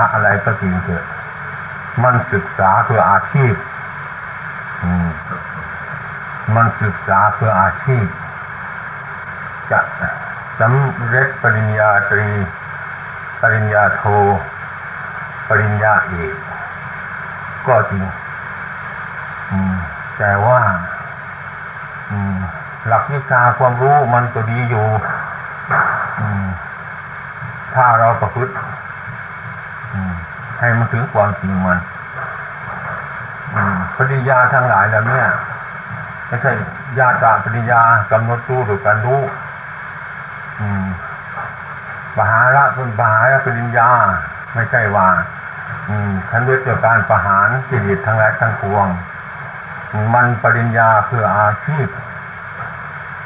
อะไรก็จริงเถอะมันศึกษาเพื่ออาชีพ อืม มันศึกษาเพื่ออาชีพ จะสำเร็จปริญญาตรี ปริญญาโท ปริญญาเอก ก็จริง อืม แต่ว่า อืม หลักวิชาความรู้มันก็ดีอยู่ อืม ถ้าเราประพฤติ ให้มันถึงความจริงมันปริญญาทั้งหลายแล้วเนี่ยไม่ใช่ญาตาปริญญากำหนดรู้หรือการรู้มปหาระเป็นปหาระปริญญา ไม่ใช่ว่าอืมทันเรียกเกี่ยวกับการประหารกิเลสทั้งหลายทั้งปวง มันปริญญาเพื่ออาชีพ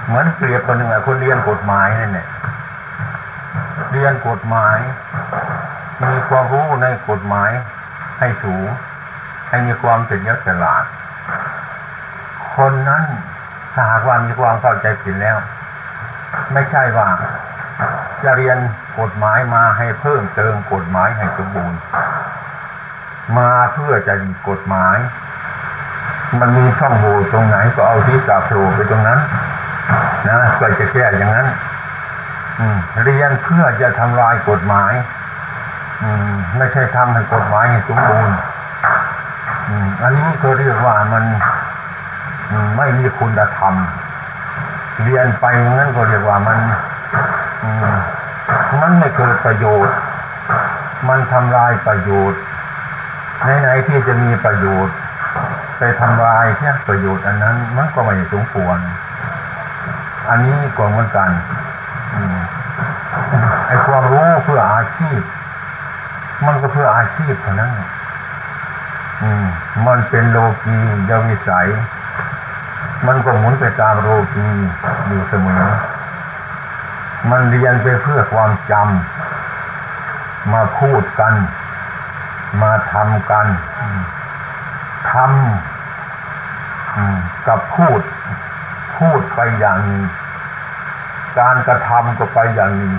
เหมือนเปรียบคนหนึ่งอะคนเรียนกฎหมายนั่เนแหละเรียนกฎหมาย มีความรู้ในกฎหมายให้สูง ให้มีความเฉลียวฉลาด คนนั้นถ้าหากว่ามีความเข้าใจผิดแล้ว ไม่ใช่ว่าจะเรียนกฎหมายมาให้เพิ่มเติมกฎหมายให้สมบูรณ์ มาเพื่อจะดีกฎหมาย มันมีช่องโหว่ตรงไหนก็เอาที่สาโผล่ไปตรงนั้น นะก็จะแก้อย่างนั้น อืมเรียนเพื่อจะทำลายกฎหมาย ไม่ใช่ทำให้กฎหมายให้สมบูรณ์อันนี้ก็เรียกว่ามันมไม่มีคุณธรรม เรียนไปงั้นก็เรียกว่ามันมันไม่เกิดประโยชน์ มันทำลายประโยชน์ไหนๆที่จะมีประโยชน์ ไปทำลายแค่ประโยชน์อันนั้น มันก็ไม่สมควร อันนี้ก็เหมือนกันไอ้ความรู้เพื่ออาชีพ มันก็เพื่ออาชีพเท่านั้นอืมมันเป็นโลกียวิสัย มันก็หมุนไปตามโลกีอยู่เสมอ มันเรียนไปเพื่อความจำมาพูดกัน มาทำกันทำกับพูด พูดไปอย่างการกระทำก็ไปอย่างนึ่ง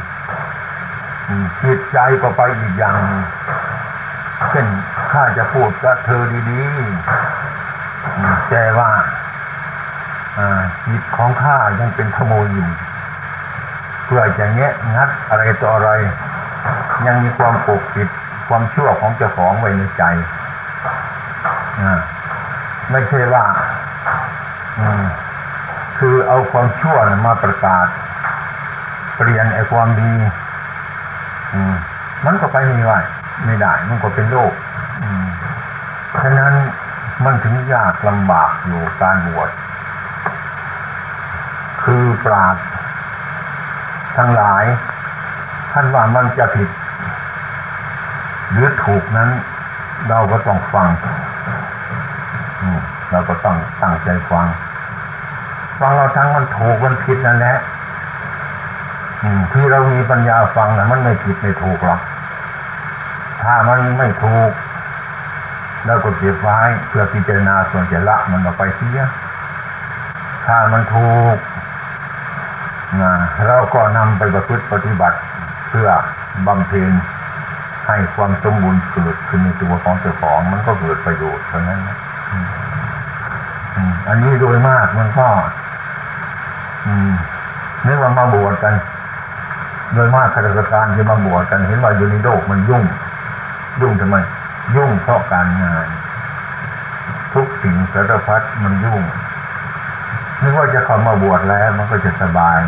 จิตใจก็ไปอีกอย่าง เช่นข้าจะพูดกับเธอดีๆแต่ว่าจิตของข้ายังเป็นขโมยอยู่เพื่อจะแงะงัดอะไรต่ออะไร ยังมีความปกปิดความชั่วของเจ้าของไว้ในใจไม่ใช่ว่าคือเอาความชั่วมาประกาศ เปลี่ยนไอ้ความดี มันก็ไปไม่ไหวไม่ได้ มันก็เป็นโลกฉะนั้นมันถึงยากลำบากอยู่การบวชคือปราดทั้งหลาย ท่านว่ามันจะผิด หรือถูกนั้น เราก็ต้องฟังเราก็ต้องตั้งใจฟังฟังเราทั้งมันถูกมันผิดนั่นแหละ ที่เรามีปัญญาฟังนะมันไม่ผิดไม่ถูกหรอก ถ้ามันไม่ถูกเราก็เก็บไว้เพื่อพิจารณาส่วนจะละมันออกไปเสียถ้ามันถูกนะเราก็นำไปประพฤติปฏิบัติเพื่อบำเพ็ญให้ความสมบูรณ์เกิดขึ้นในตัวของเจ้าของมันก็เกิดประโยชน์เท่านั้นอันนี้โดยมากมันก็อืมนึกว่ามาบวชกัน โดยมากข้าราชการจะมาบวชกันเห็นว่าอยู่ในโลกมันยุ่ง ยุ่งทำไม ยุ่งเพราะการงาน ทุกสิ่งสารพัดมันยุ่งนึกว่าจะเข้ามาบวชแล้ว มันก็จะสบาย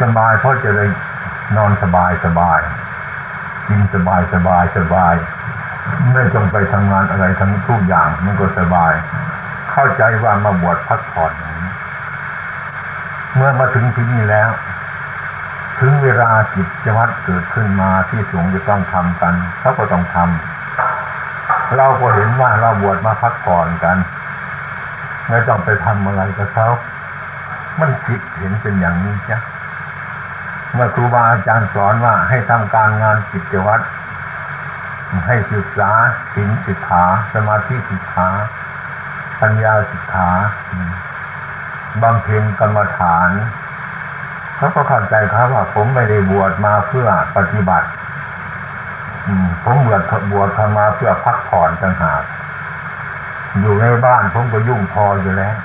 สบายเพราะจะเลยนอนสบายสบายกินสบายสบายสบาย ไม่ต้องไปทำงานอะไรทั้งทุกอย่างมันก็สบาย เข้าใจว่ามาบวชพักผ่อนเมื่อมาถึงที่นี่แล้ว ถึงเวลาจิตจวัดเกิดขึ้นมาที่สูงจะต้องทำกันเขาก็ต้องทำเราก็เห็นว่าเราบวชมาพักผ่อนกันไม่ต้องไปทำอะไรกับเขา มันจิตเห็นเป็นอย่างนี้จ้ะเมื่อครูบาอาจารย์สอนว่าให้ทำการงานกิจวัตรให้ศึกษาศีลสิกขาสมาธิสิกขาปัญญาสิกขาบำเพ็ญกรรมฐาน เขาก็เข้าใจครับว่าผมไม่ได้บวชมาเพื่อปฏิบัติอืมผมบวชบวชทมาเพื่อพักผ่อนต่างหากอยู่ในบ้านผมก็ยุ่งพออยู่แล้ว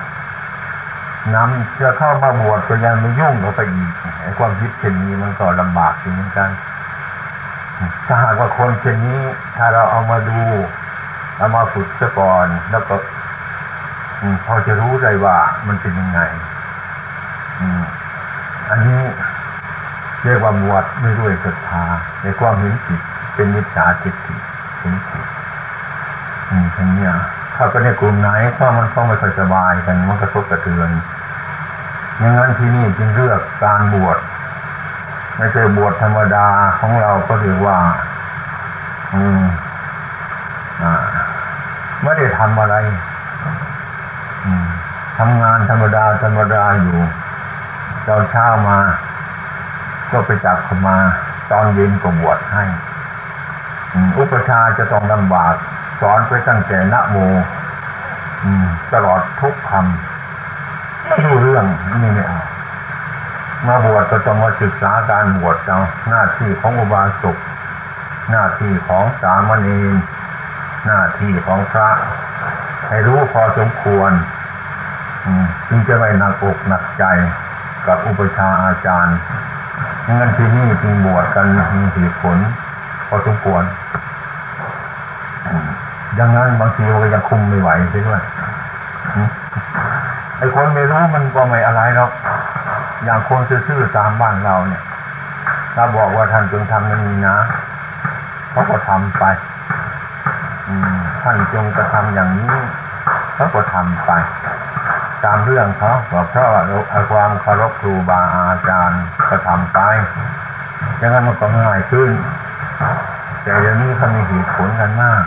น้ำจะเข้ามาบวชก็ยังไม่ยุ่งเข้าไปอีกไอ้ความคิดเช่นนี้มันก็ลำบากอยู่เหมือนกันถ้าหากว่าคนเช่นนี้ ถ้าเราเอามาดูเอามาฝึกซะก่อนแล้วก็อืพอจะรู้ได้ว่ามันเป็นยังไง อืม อันนี้เรียกว่าบวชไม่ด้วยศรัทธาในความเห็นผิดเป็นมิจฉาทิฏฐิเห็นผิดอืมทีนี้ถ้าไปในกลุ่มไหนก็มันก็ไม่ค่อยสบายกันมันกระทบกระเทือนอย่างนั้นที่นี่จึงเลือกการบวชไม่ใช่บวชธรรมดาของเราก็เรียกว่า อืม อ่าไม่ได้ทำอะไรอืมทำงานธรรมดาธรรมดาอยู่ ตอนเช้ามา ก็ไปจับเขามา ตอนเย็นก็บวชให้อุปชาจะต้องลำบาก สอนไปตั้งแต่นะโมตลอดทุกคำไม่รู้เรื่องนี่ไม่เอามาบวชก็ต้องมาศึกษาการบวชเอาหน้าที่ของอุบาสกหน้าที่ของสามเณรหน้าที่ของพระ ให้รู้พอสมควรจึงจะไม่หนักอกหนักใจ กับอุปชาอาจารย์งั้นที่นี่จึงบวชกันมีเหตุผลพอสมควรอย่างนั้นบางทีมันก็ยังคุมไม่ไหวไปด้วยอืมไอ้คนไม่รู้มันก็ไม่อะไรหรอกอย่างคนซื่อๆตามบ้านเราเนี่ย ถ้าบอกว่าท่านจงทำอย่างนี้นะเขาก็ทำไปท่านจงกระทำอย่างนี้เขาก็ทำไป ตามเรื่องเขาบอกเพราะว่าความเคารพครูบาอาจารย์ก็ทำไปย่างนั้นมันก็ง่ายขึ้น แต่เดี๋ยวนี้เขามีเหตุผลกันมาก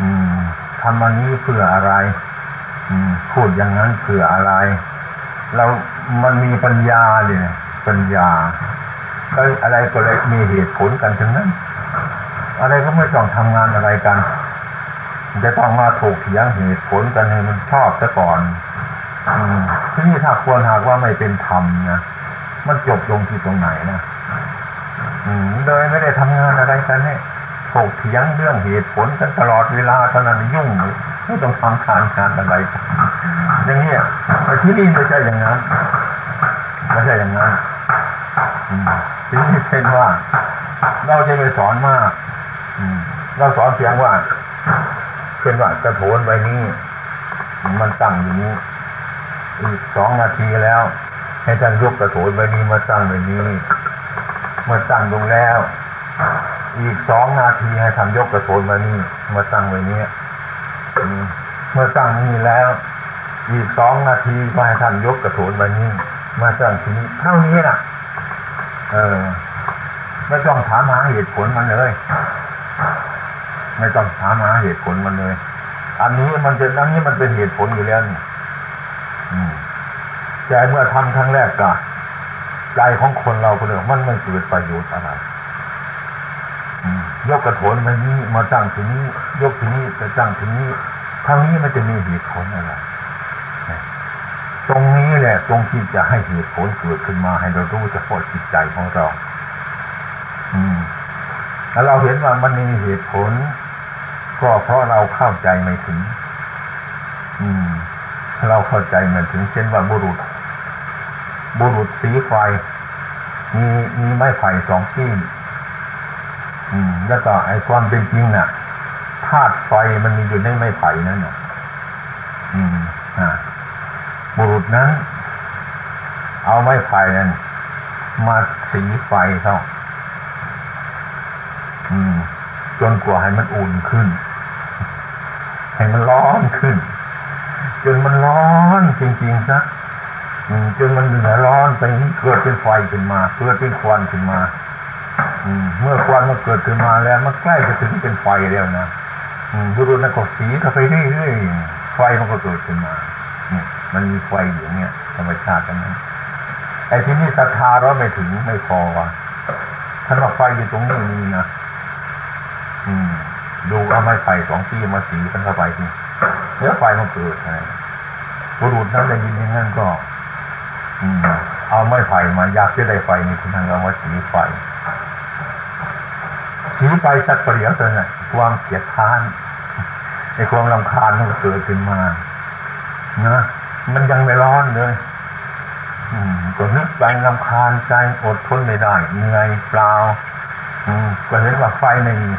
อืมทำอันนี้เพื่ออะไร อืมพูดอย่างนั้นเพื่ออะไร เรามันมีปัญญาเนี่ยปัญญาก็อะไรก็เลยมีเหตุผลกันทั้งนั้น อะไรก็ไม่ต้องทำงานอะไรกัน จะต้องมาถกเถียงเหตุผลกันให้มันชอบซะก่อนอที่นี่ถ้าควรหากว่าไม่เป็นธรรมนะมันจบลงที่ตรงไหนนะอืมโดยไม่ได้ทำงานอะไรกันให้ถกเถียงเรื่องเหตุผลกันตลอดเวลาเท่านั้นยุ่งไม่ต้องทำการงานอะไร อย่างนี้แต่ที่นี่ไม่ใช่อย่างนั้นไม่ใช่อย่างนั้นที่นี้เช่นว่า เราจะไปสอนมากอืมเราสอนเพียงว่า เช่นว่ากระโถนใบนี้ มันตั้งอยู่นี้ อีกสองนาทีแล้ว ให้ท่านยกกระโถนใบนี้มาตั้งใบนี้ เมื่อตั้งลงแล้ว อีกสองนาทีให้ท่านยกกระโถนใบนี้มาตั้งใบนี้มเมื่อตั้งนี้แล้ว อีกสองนาทีก็ให้ท่านยกกระโถนใบนี้มาตั้งที่นี้เท่านี้น่ะเออไม่ต้องถามหาเหตุผลมันเลย ไม่ต้องถามหาเหตุผลมันเลย อันนี้มันเป็นอันนี้มันเป็นเหตุผลอยู่แล้วนี่แต่เมื่อทำครั้งแรกก็ใจของคนเราก็เลยมันไม่เกิดประโยชน์อะไรยกกระโถนไปนี้มาตั้งที่นี้ ยกที่นี้ไปตั้งที่นี้ทางนี้มันจะมีเหตุผลอะไรตรงนี้แหละตรงที่จะให้เหตุผลเกิดขึ้นมาให้เรารู้เฉพาะจิตใจของเรา อืมแล้วเราเห็นว่ามันมีเหตุผล ก็เพราะเราเข้าใจไม่ถึง อืม เราเข้าใจไม่ถึง เช่นว่าบุรุษ บุรุษสีไฟมีมีไม้ไผ่สองที่อืม แล้วก็ไอ้ความเป็นจริงน่ะธาตุไฟมันมีอยู่ในไม้ไผ่นั่นน่ะ อืม อ่า บุรุษนั้นเอาไม้ไผ่นั้นมาสีไฟเขาอืม จนกว่าให้มันอุ่นขึ้น ให้มันร้อนขึ้น จนมันร้อนจริงๆซะจนมันเหนือร้อนไปนี้เกิดเป็นไฟขึ้นมาเกิดเป็นควันขึ้นมาอืมเมื่อควันมันเกิดขึ้นมาแล้ว มันใกล้จะถึงเป็นไฟแล้วนะอบุรุษนักสีเข้าไปเรื่อยๆไฟมันก็เกิดขึ้นมาเนี่ยมันมีไฟอยู่เนี่ยธรรมชาติตรงนั้นไอ้ที่นี่ศรัทธาเราไม่ถึงไม่พอว่ะท่านว่าไฟอยู่ตรงนี้นี่นะ ดูเอาไม้ไผ่สองที่มาสีกันเข้าไปทีเนื้อไฟมันเกิดไงบุรุษนั้นได้ยินอย่างนั้นก็ อืมเอาไม้ไผ่มาอยากจะได้ไฟนี่คุณทางเรามาสีไฟสีไปสักประเดี๋ยวเท่านั้นความเกลียดค้านไอ้ความลำคาญมันเกิดขึ้นมานะมันยังไม่ร้อนเลยก็นึกไปลำคาญใจอดทนไม่ได้เหนื่อยเปล่าก็เห็นว่าไฟไม่มี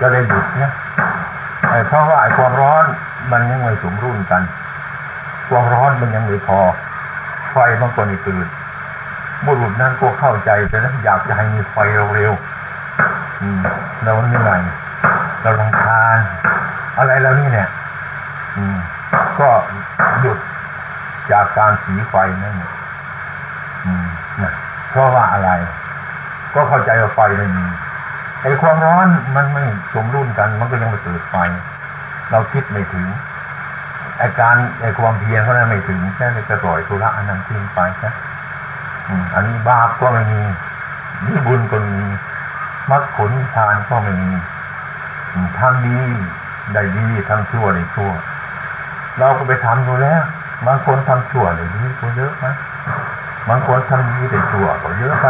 ก็เลยหยุดเนี่ยเพราะว่าไอ้ความร้อนมันยังไม่สมรุ่นกัน ความร้อนมันยังไม่พอ ไฟมันก็ไม่เกิดบุรุษนั้นก็เข้าใจแต่แล้วอยากจะให้มีไฟเร็วๆเราเหนื่อยเราลำคาญอะไรแล้วนี่เนี่ย อืม ก็หยุดจากการสีไฟนั่นเนี่ยอืมนะเพราะว่าอะไร ก็เข้าใจว่าไฟไม่มี ไอ้ความร้อนมันไม่สมรุ่นกัน มันก็ยังไม่เกิดไฟเราคิดไม่ถึงอ้การไอ้ความเพียรเขานั้นไม่ถึงแค่ในกระปล่อยธุระอันนั้นทิ้งไปใช่อันนี้บาปก็ไม่มีนี่บุญก็มีมรรคผลทานก็ไม่มีทำดีได้ดีทำชั่วได้ชั่ว เราก็ไปทำดูแล้วบางคนทำชั่วได้ดีก็เยอะนะบางคนทำดีได้ชั่วก็เยอะไป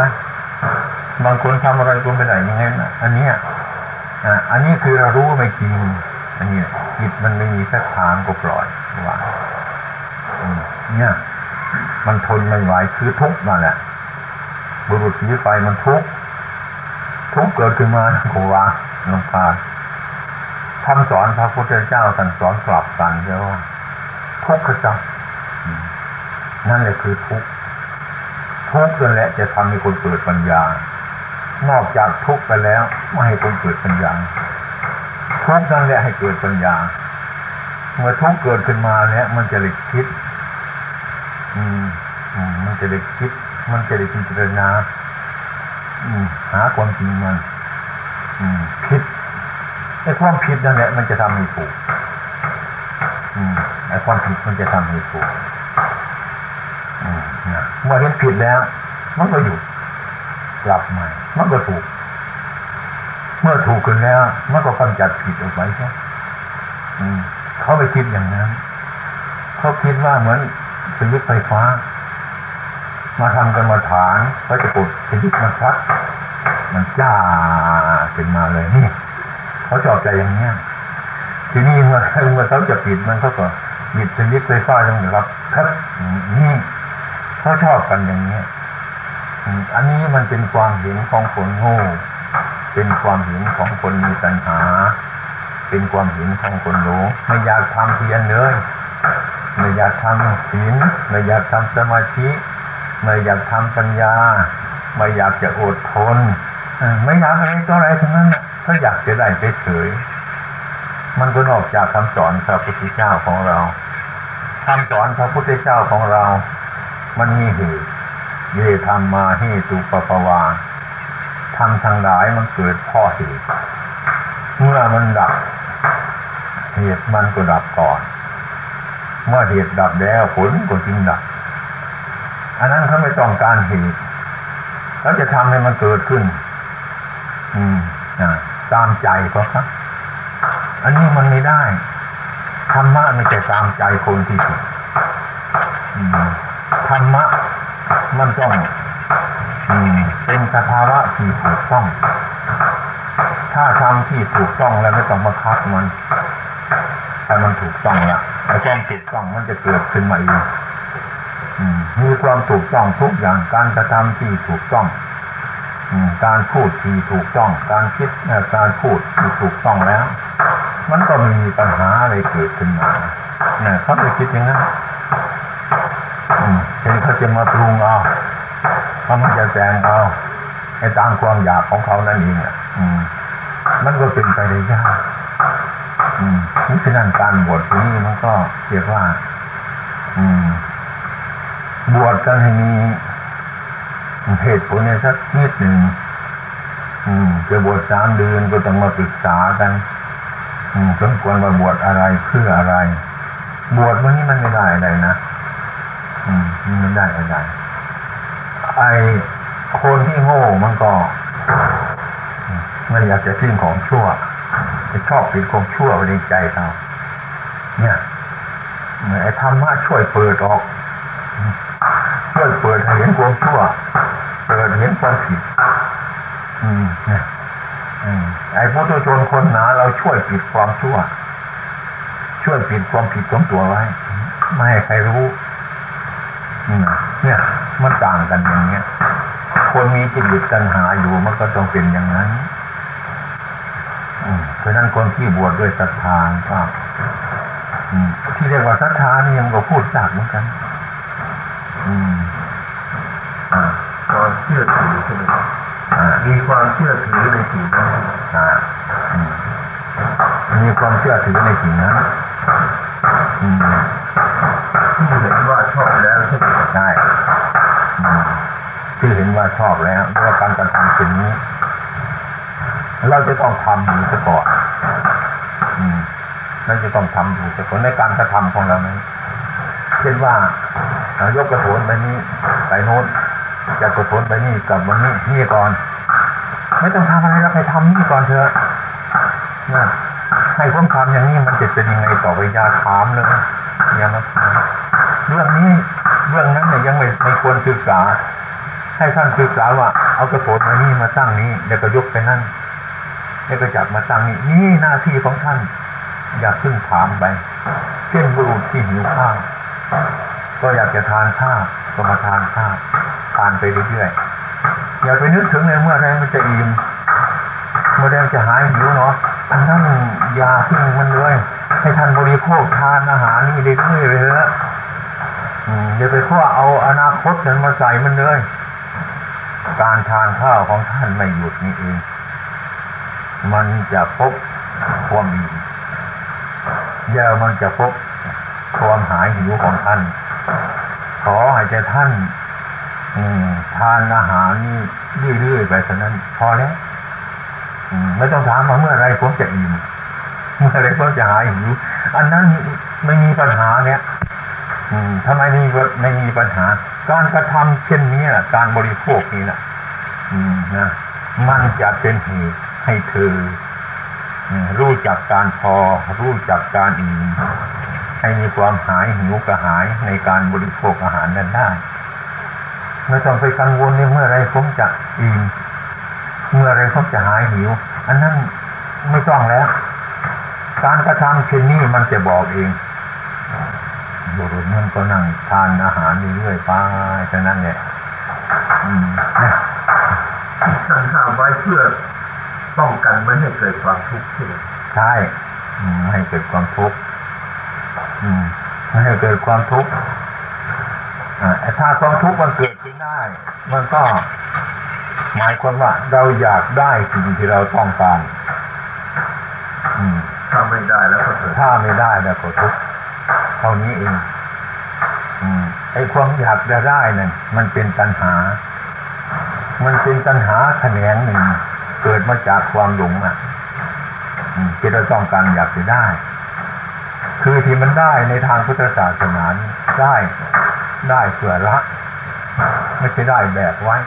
บางคนทำอะไรก็ไม่ได้ยังไงนะอันนี้อ่าอันนี้คือเรารู้ไม่จริงอันนี้จิตมันไม่มีสักทางก็ปล่อยว่าเนี่ย มันทนไม่ไหวคือทุกข์นั่นแหละบุรุษสีไฟมันทุกข์ทุกข์เกิดขึ้นมาโกวาลงคาญคำสอนพระพุทธเจ้าท่านสอนกลับกันเรียว่าทุกข์จักนั่นแหละคือทุกข์ทุกข์นั่นแหละจะทำให้คนเกิดปัญญา นอกจากทุกไปแล้วไม่ให้คนเกิดปัญญาทุกนั่นแหละให้เกิดปัญญา เมื่อทุกเกิดขึ้นมาแล้วมันจะเลยคิด อืมมันจะเลยคิด มันจะเลยพิจารณาอืมหาความจริงมันอืมคิดไอ้ความผิดนั่นแหละมันจะทำให้ถูกอืมไอ้ความผิดมันจะทำให้ถูกอืมนะเมื่อเห็นผิดแล้ว มันก็หยุดกลับใหม่ มันก็ถูก เมื่อถูกขึ้นแล้วมันก็กำจัดผิดออกไปใช่เขาไปคิดอย่างนั้นเขาคิดว่าเหมือนสวิตไฟฟ้า มาทำกันมาฐานเขาจะกดสวิตมันพัดมันจ้าขึ้นมาเลยนี่เขาชอบใจอย่างเนี้ยทีนี้เมื่อเมื่อเขาจะปิดมันเขาก็บิดสวิตไฟฟ้าตรงนี้ครับครับนี่เขาชอบกันอย่างเนี้ย อันนี้มันเป็นความเห็นของคนโง่ เป็นความเห็นของคนมีปัญหา เป็นความเห็นของคนหลงไม่อยากทำเพียรเลยไม่อยากทำศีลไม่อยากทำสมาธิไม่อยากทำปัญญา ไม่อยากจะอดทนไม่อยากอะไรก็อะไรทั้งนั้นน่ะก็อยากจะได้เฉยมันก็นอกจากคำสอนพระพุทธเจ้าของเราคำสอนพระพุทธเจ้าของเรา มันมีเหตุ เยธรรมมาเหตุปปวาทำทางหลายมันเกิดพ่อเหตุ เมื่อมันดับ เหตุมันก็ดับก่อน เมื่อเหตุดับแล้วผลก็จึงดับ อันนั้นเขาไม่ต้องการเหตุเขาจะทำให้มันเกิดขึ้น อืมอ่าตามใจเขาครับ อันนี้มันไม่ได้ ธรรมะไม่ใช่ตามใจคนที่ผิดธรรมะ มันต้องอืมเป็นสภาวะที่ถูกต้อง ถ้าทำที่ถูกต้องแล้วไม่ต้องบังคับมันถ้ามันถูกต้องละไอ้ความถูกต้องมันจะเกิดขึ้นมาเองอืมมีความถูกต้องทุกอย่างการกระทำที่ถูกต้องอืมการพูดที่ถูกต้อง การคิดเอ่อการพูดที่ถูกต้องแล้ว มันก็มมีปัญหาอะไรเกิดขึ้นมาเนี่ยเขาไปคิดอย่างนั้น มเห็นเขาจะมาปรุงเอาเขามันจะแจงเอาไอ้ตามความอยากของเขานั่นเองอะอืมมันก็เป็นไปได้ยากอืมนี่ฉะนั้นการบวชที่นี่มันก็เรียกว่า อืม บวชกันให้มีเหตุผลในสักนิดหนึ่งอืมจะบวชสามเดือนก็ต้องมาปรึกษากันอืมสมควรว่าบวชอะไรเพื่ออะไร บวชวันนี้มันไม่ได้อะไรนะ อืมมันไม่ได้อะไรไอคนที่โง่มันก็มันอยากจะทิ้งของชั่วจะชอบติดของชั่วในใจเราเนี่ยไอ้ธรรมะช่วยเปิดออกช่วยเปิดให้เห็นความชั่ว เปิดเห็นความผิด อืมเนี่ยอืมไอ้พุทธชนคนหนาเราช่วยปิดความชั่ว ช่วยปิดความผิดของตัวไว้ ไม่ให้ใครรู้ เนี่ย มันต่างกันอย่างเนี้ย คนมีจิตหยุดตัณหาอยู่มันก็ต้องเป็นอย่างนั้นอืมเพราะฉะนั้นคนที่บวชด้วยศรัทธาก็อืมที่เรียกว่าศรัทธานี่ยังก็พูดยากเหมือนกัน อืมอ่าความเชื่อถือใช่ไหมครับอ่ามีความเชื่อถือในสิ่งนั้นอ่าอืมมีความเชื่อถือในสิ่งนั้นอืม ที่เห็นว่าชอบแล้วใช่ไหมครับ ใช่อืมที่เห็น ว่าชอบแล้วเรื่อการกระทำสิ่งนี้ เราจะต้องทำอยู่ซะก่อนอืมเราจะต้องทำอยู่ซะก่อนในการกระทำของเรานั้นเช่นว่ายกกระโถนไปนี้ไปโน้นจะกระโถนไปนี่กลับวันนี้นี่ก่อน ไม่ต้องทำอะไรเราไปทำนี่ก่อนเถอะนะให้ผมทำอย่างนี้มันจะเป็นยังไงต่อไปยาถามเลยยามาเรื่องนี้เรื่องนั้นเนี่ยยังไม่ไม่ควรศึกษา ให้ท่านศึกษาว่า เอากระโถนมานี่มาตั้งนี้แล้วก็ยกไปนั่นแล้วก็จับมาตั้งนี้นี่หน้าที่ของท่าน อย่าเพิ่งถามไปเช่นบุรุษที่หิวข้าวก็อยากจะทานข้าวก็มาทานข้าวทานไปเรื่อยๆอย่าไปนึกถึงเลยเมื่อไรมันจะอิ่มเมื่อไรมันจะหายหิวเนาะอันนั้นอย่าทิ้งมันเลยให้ท่านบริโภคทานอาหารนี่เรื่อยๆไปเถอะอย่าไปเพราเอาอนาคตนั้นมาใส่มันเลย การทานข้าวของท่านไม่หยุดนี่เอง มันจะพบความอิ่มเดี๋ยวมันจะพบความหายหิวของท่าน ขอให้ใจท่านทานอาหารนี่เรื่อยๆไปเท่านั้น พอแล้วไม่ต้องถามว่าเมื่อไรผมจะอิ่มเมื่อไรผมจะหายหิวอันนั้นไม่มีปัญหาเนี่ยทำไมไม่มีไม่มีปัญหา การกระทำเช่นนี้นะการบริโภคนี้นะอืม นะมันจะเป็นเหตุให้เธอรู้จักการพอ รู้จักการอิ่มให้มีความหายหิวกระหายในการบริโภคอาหารนั้นได้ไม่ต้องไปกังวลในเมื่อไรผมจะอิ่มเมื่อไรผมจะหายหิว อันนั้นไม่ต้องแล้ว การกระทำเช่นนี้มันจะบอกเองบุรุษนั่นก็นั่งทานอาหารเรื่อยๆไปเท่นั้นแหละอืมนะ ท่านห้ามไว้เพื่อป้องกันไม่ให้เกิดความทุกข์ใช่ไหมใช่อืมไม่ให้เกิดความทุกข์อืมไม่ให้เกิดความทุกข์อ่าถ้าความทุกข์มันเกิดขึ้นได้ มันก็หมายความว่าเราอยากได้สิ่งที่เราต้องการอืมถ้าไม่ได้แล้วก็เกิดถ้าไม่ได้แล้วก็ทุกข์เท่านี้เองอืมไอ้ความอยากจะได้นั่นมันเป็นตัณหา มันเป็นตัณหาแขนงหนึ่งเกิดมาจากความหลงอะที่เราต้องการอยากจะได้ คือที่มันได้ในทางพุทธศาสนานได้ได้เพื่อละไม่ใช่ได้แบกไว้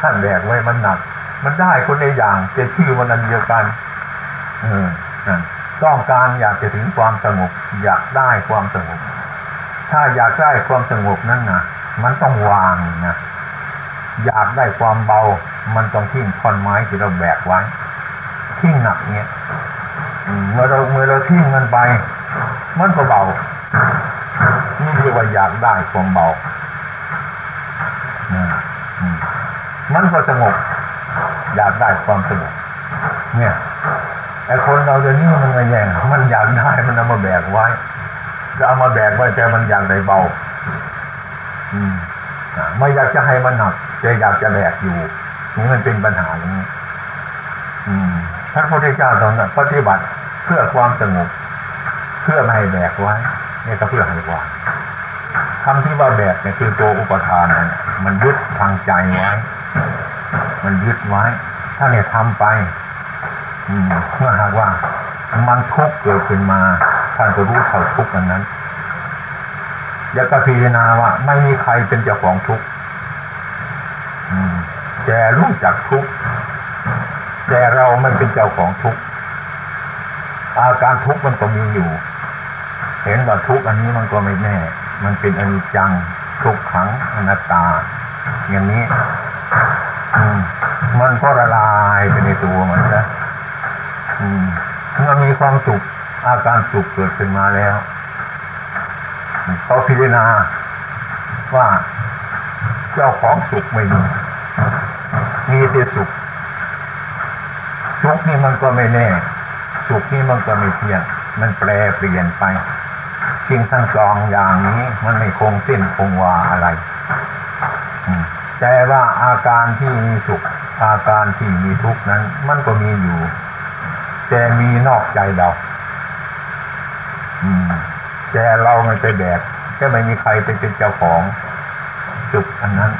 ถ้าแบกไว้มันหนัก มันได้คนในอย่างแต่ชื่อมันอันเดียวกัน เออนั่นต้องการอยากจะถึงความสงบ อยากได้ความสงบ ถ้าอยากได้ความสงบนั่นนะมันต้องวางนะ อยากได้ความเบา มันต้องทิ้งท่อนไม้ที่เราแบกไว้ทิ้งหนักเนี้ยเมื่อเราเมื่อเราทิ้งมันไป มันก็เบา นี่เรียกว่าอยากได้ความเบามันก็สงบ อยากได้ความสงบเนี่ยไอ้คนเราเดี๋ยวนี้มันไม่แย่งมันอยากได้มันเอามาแบกไว้จะเอามาแบกไว้แต่มันอยากได้เบา อืมอ่าไม่อยากจะให้มันหนัก แต่อยากจะแบกอยู่นี่มันเป็นปัญหาอย่างนี้พระพุทธเจ้าตอนนั้นปฏิบัติเพื่อความสงบเพื่อไม่ให้แบกไว้เนี่ยก็เพื่อให้วางคำที่ว่าแบกเนี่ยคือตัวอุปทานนั่นมันยึดทางใจไว้ มันยึดไว้ ถ้าเนี่ยทำไปอืมเมื่อหากว่ามันทุกข์เกิดขึ้นมาท่านก็รู้เท่าทุกข์อันนั้นอย่ากระพิจารณาว่าไม่มีใครเป็นเจ้าของทุกข์ แต่รู้จักทุกข์แต่เราไม่เป็นเจ้าของทุกข์อาการทุกข์มันก็มีอยู่ เห็นว่าทุกข์อันนี้มันก็ไม่แน่ มันเป็นอนิจจังทุกขังอนัตตา อย่างนี้มันก็ละลายไปในตัวมันนะมเมื่อมีความสุขอาการสุขเกิดขึ้นมาแล้วเขาพิจารณาว่าเจ้าของสุขไม่มี มีแต่สุขสุขนี่มันก็ไม่แน่ สุขนี่มันก็ไม่เที่ยง มันแปรเปลี่ยนไปสิ่งทั้งสองอย่างนี้มันไม่คงเส้นคงวาอะไรแต่ว่าอาการที่มีสุข อาการที่มีทุกข์นั้น มันก็มีอยู่ แต่มีนอกใจเราแต่เราไม่ไปแบกก็ไม่มีใครไปเป็นเจ้าของสุขอันนั้น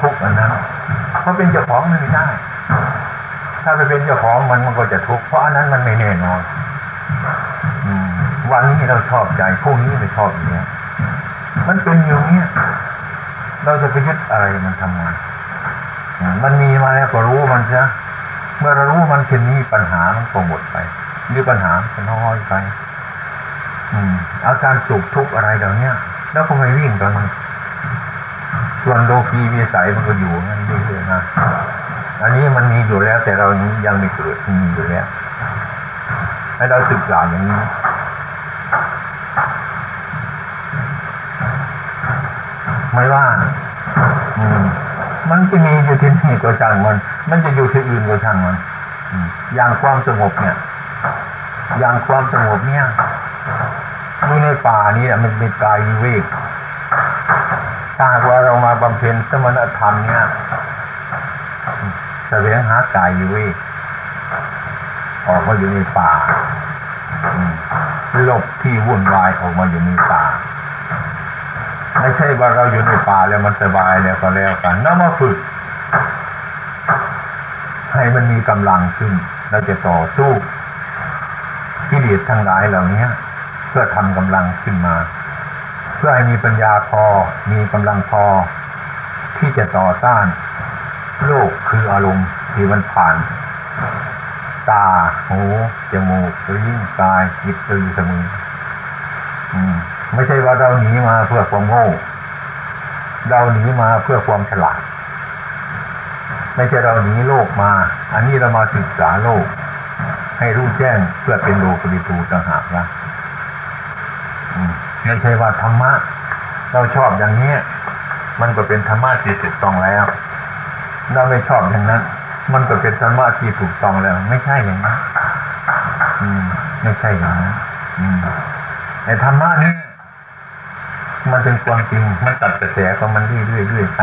ทุกข์อันนั้น เพราะเป็นเจ้าของมันไม่ได้ ถ้าไปเป็นเจ้าของมันมันก็จะทุกข์เพราะอันนั้นมันไม่แน่นอนวันนี้เราชอบใจพรุ่งนี้ไม่ชอบอย่างเงี้ยมันเป็นอยู่เนี้ยเราจะไปยึดอะไรมันทำไมมันมีมาแล้วก็รู้มันซะเมื่อเรารู้มันเช่นนี้ปัญหามันก็หมดไปมีปัญหามันน้อยไป อืม อาการสุขทุกข์อะไรเหล่านี้ยแล้วก็ไม่วิ่งกับมัน ส่วนโลกีวิสัยมันก็อยู่งั้น อยๆนะอันนี้มันมีอยู่แล้วแต่เรายังไม่เกิดมันมีอยู่แล้วให้เราศึกษาอย่างนี้ไม่ว่าอืมมันจะมีอยู่ที่นี่ก็ช่างมัน มันจะอยู่ที่อื่นก็ช่างมันอย่างความสงบเนี่ย อย่างความสงบเนี่ยอยู่ในป่านี้มันเป็นกายวิเวกถ้าว่าเรามาบำเพ็ญสมณธรรมเนี่ย แสวงหากายวิเวกออกมาอยู่ในป่าหลบที่วุ่นวายออกมาอยู่ในป่า ไม่ใช่ว่าเราอยู่ในป่าแล้วมันสบายแล้วก็แล้วกันนำมาฝึก ให้มันมีกำลังขึ้นเราจะต่อสู้กิเลสทั้งหลายเหล่านี้เพื่อทำกำลังขึ้นมา เพื่อให้มีปัญญาพอมีกำลังพอที่จะต่อต้าน โลกคืออารมณ์ที่มันผ่าน ตา หูจมูกลิ้นกายจิตตือเสมอไม่ใช่ว่าเราหนีมาเพื่อความโง่ เราหนีมาเพื่อความฉลาด ไม่ใช่เราหนีโลกมา อันนี้เรามาศึกษาโลก ให้รู้แจ้งเพื่อเป็นโลกุริตูต่างหากนะไม่ใช่ว่าธรรมะ เราชอบอย่างนี้มันก็เป็นธรรมะที่ถูกต้องแล้ว เราไม่ชอบอย่างนั้น มันก็เป็นธรรมะที่ถูกต้องแล้ว ไม่ใช่อย่างนั้นอืมไม่ใช่อย่างนั้นอืมไอ้ธรรมะนี่มันเป็นความจริง มันตัดกระแสของมันเรื่อยๆเรื่อยไป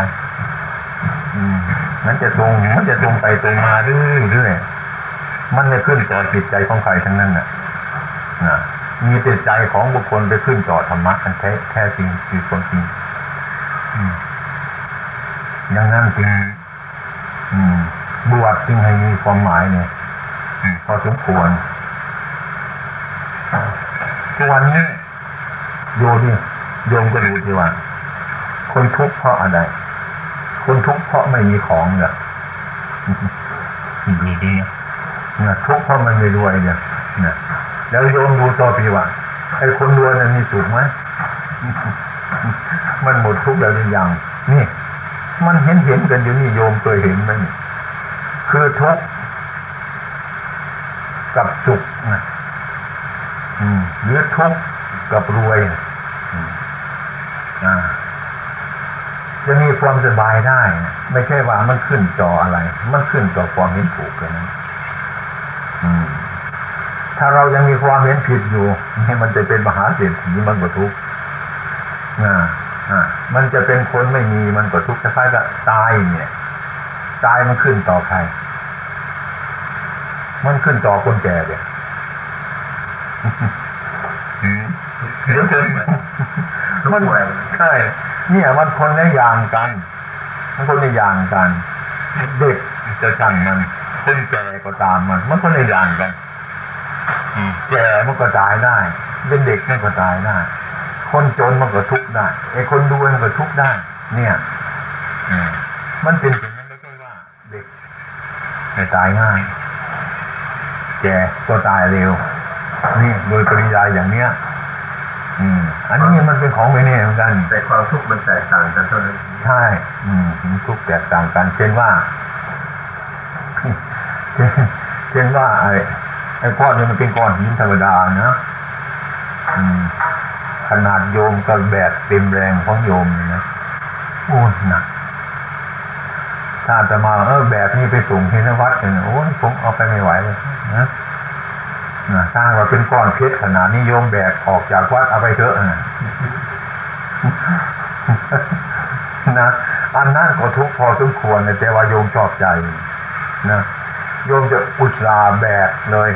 อืมมันจะตรงมันจะตรงไปตรงมาเรื่อยๆมันไม่ขึ้นต่อจิตใจของใครทั้งนั้นน่ะนะมีแต่ใจของบุคคลไปขึ้นต่อธรรมะอันแท้แท้จริงคือความจริง อืมอย่างนั้นจริง บวชจึงให้มีความหมายเนี่ยอืมพอสมควรทุกวันนี้โยนี่โยมก็ดูทีว่า คนทุกข์เพราะอะไร คนทุกข์เพราะไม่มีของเนี่ยดูดีนะนะทุกข์เพราะมันไม่รวยเนี่ยนะแล้วโยมดูต่อไปว่าไอ้คนรวยนั้นมีสุขไหมมันหมดทุกข์แล้วหรือยังนี่ มันเห็นเห็นกันอยู่นี่โยมเคยเห็นไหมนี่คือทุกข์กับสุขนะอืมหรือทุกข์กับรวยอ่าจะมีความสบายได้นะไม่ใช่ว่ามันขึ้นจออะไร มันขึ้นต่อความเห็นถูกกันนั้นอืมถ้าเรายังมีความเห็นผิดอยู่นี่มันจะเป็นมหาเศรษฐีมันก็ทุกข์อ่า มันจะเป็นคนไม่มีมันก็ทุกข์คล้ายๆกับตายเนี่ยตายมันขึ้นต่อใคร มันขึ้นต่อคนแก่เนี่ยเดี๋ยวเดินไปมันใช่เนี่ยมันคนในอย่างกันมันคนในอย่างกันเด็กจะช่างมันคนแก่ก็ตามมัน มันคนในอย่างกันแก่มันก็ตายได้ เป็นเด็กมันก็ตายได้ คนจนมันก็ทุกข์ได้ไอ้คนรวยมันก็ทุกข์ได้ เนี่ยอืมมันเป็นอย่างนั้นไม่ใช่ว่าเด็กไม่ตายง่ายแก่ก็ตายเร็ว นี่โดยปริยายอย่างเนี้ย อืม อันนี้มันเป็นของไม่แน่เหมือนกัน แต่ความทุกข์มันแตกต่างกันเท่านั้นใช่ อืมทุกข์แตกต่างกัน เช่นว่าคเช่นเช่นว่าไอ้ไอ้ก้อนนี้มันเป็นก้อนหินธรรมดานะ อืม ขนาดโยมกับแบกเต็มแรงของโยมนะโอ้หนักถ้าจะมาเออแบกนี่ไปส่งที่นวัดเนี่ยโอ้ยผมเอาไปไม่ไหวเลยนะนะถ้างว่าเป็นก้อนเพชรขนาดนี้โยมแบกออกจากวัดเอาไปเถอะนะนะอันนั้นก็ทุกพอสมควรแต่ว่าโยมชอบใจนะโยมจะอุตส่าห์แบกเลย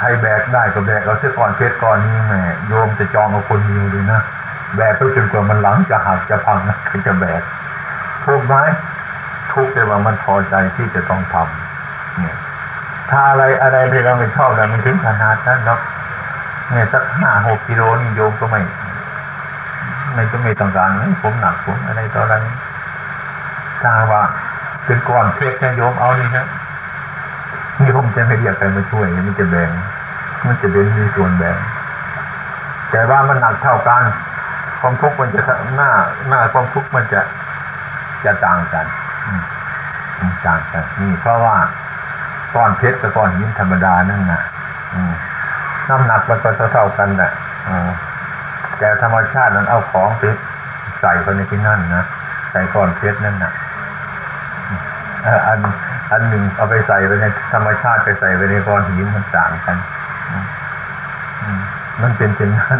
ใครแบกได้ก็แบกเอาเสื้อก่อนเพชรก่อนนี้แม่โยมจะจองเอาคนเดียวเลยนะแบกไปจนกว่ามันหลังจะหักจะพังนะใครจะแบกทุกไหมทุกแต่ว่ามันพอใจที่จะต้องทำเนี่ยถ้าอะไรอะไรที่เราไม่ชอบแล้วมันถึงขนาดนั้นเนาะเนี่ยสักห้าหกกิโลนี่โยมก็ไม่ไม่ก็ไม่ต้องการผมหนักผมอะไรต่ออะไรถ้าว่าเป็นก้อนเพชรนะโยมเอานี่ครั บโยมจะไม่เรียกใครมาช่วยมันจะแบ่งมันจะเป็นมีส่วนแบ่งแต่ว่ามันหนักเท่ากัน ความทุกข์มันจะหน้าหน้าความทุกข์มันจะจะต่างกันอืต่างกันนี่เพราะว่าก้อนเพชรกับก้อนหินธรรมดานั่นน่ะน้ำหนักมันก็เท่ากันแหละอแต่ธรรมชาตินั้นเอาของไปใส่ไปในที่นั่นนะใส่ก้อนเพชรนั่นน่ะออัน อันหนึ่งเอาไปใส่ไปในธรรมชาติไปใส่ไปในก้อนหินมันต่างกันอืมอืมมันเป็นเช่นนั้น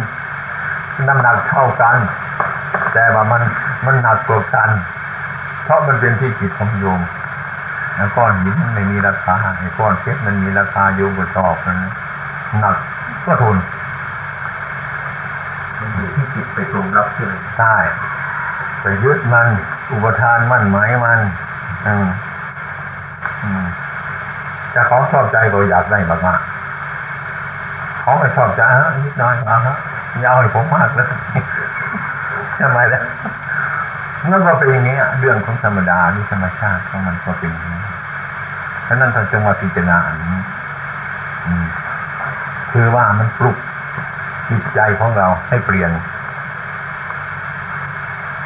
น้ำหนักเท่ากัน แต่ว่ามันมันหนักกว่ากัน เพราะมันเป็นที่จิตของโยมแล้วก้อนหินมันไม่มีราคาไอ้ก้อนเพชรมันมีราคาโยมก็ชอบมันหนักก็ทนมันอยู่ที่จิตไปตรงรับใช่ไหมใช่ไปยึดมัน อุปทานมั่นหมายมัน อืมอืม แต่ของชอบใจก็อยากได้มากๆของไม่ชอบใจฮะนิดน่อยเอาฮะยาเอาให้ผมมากเลยทำไมล่ะนั่นก็เป็นอย่างนี้อะเรื่องของธรรมดานี่ธรรมชาติของมันก็เป็นอย่างนี้ฉะนั้นเราจึงมาพิจารณาอันนี้คือว่ามันปลุกจิตใจของเราให้เปลี่ยน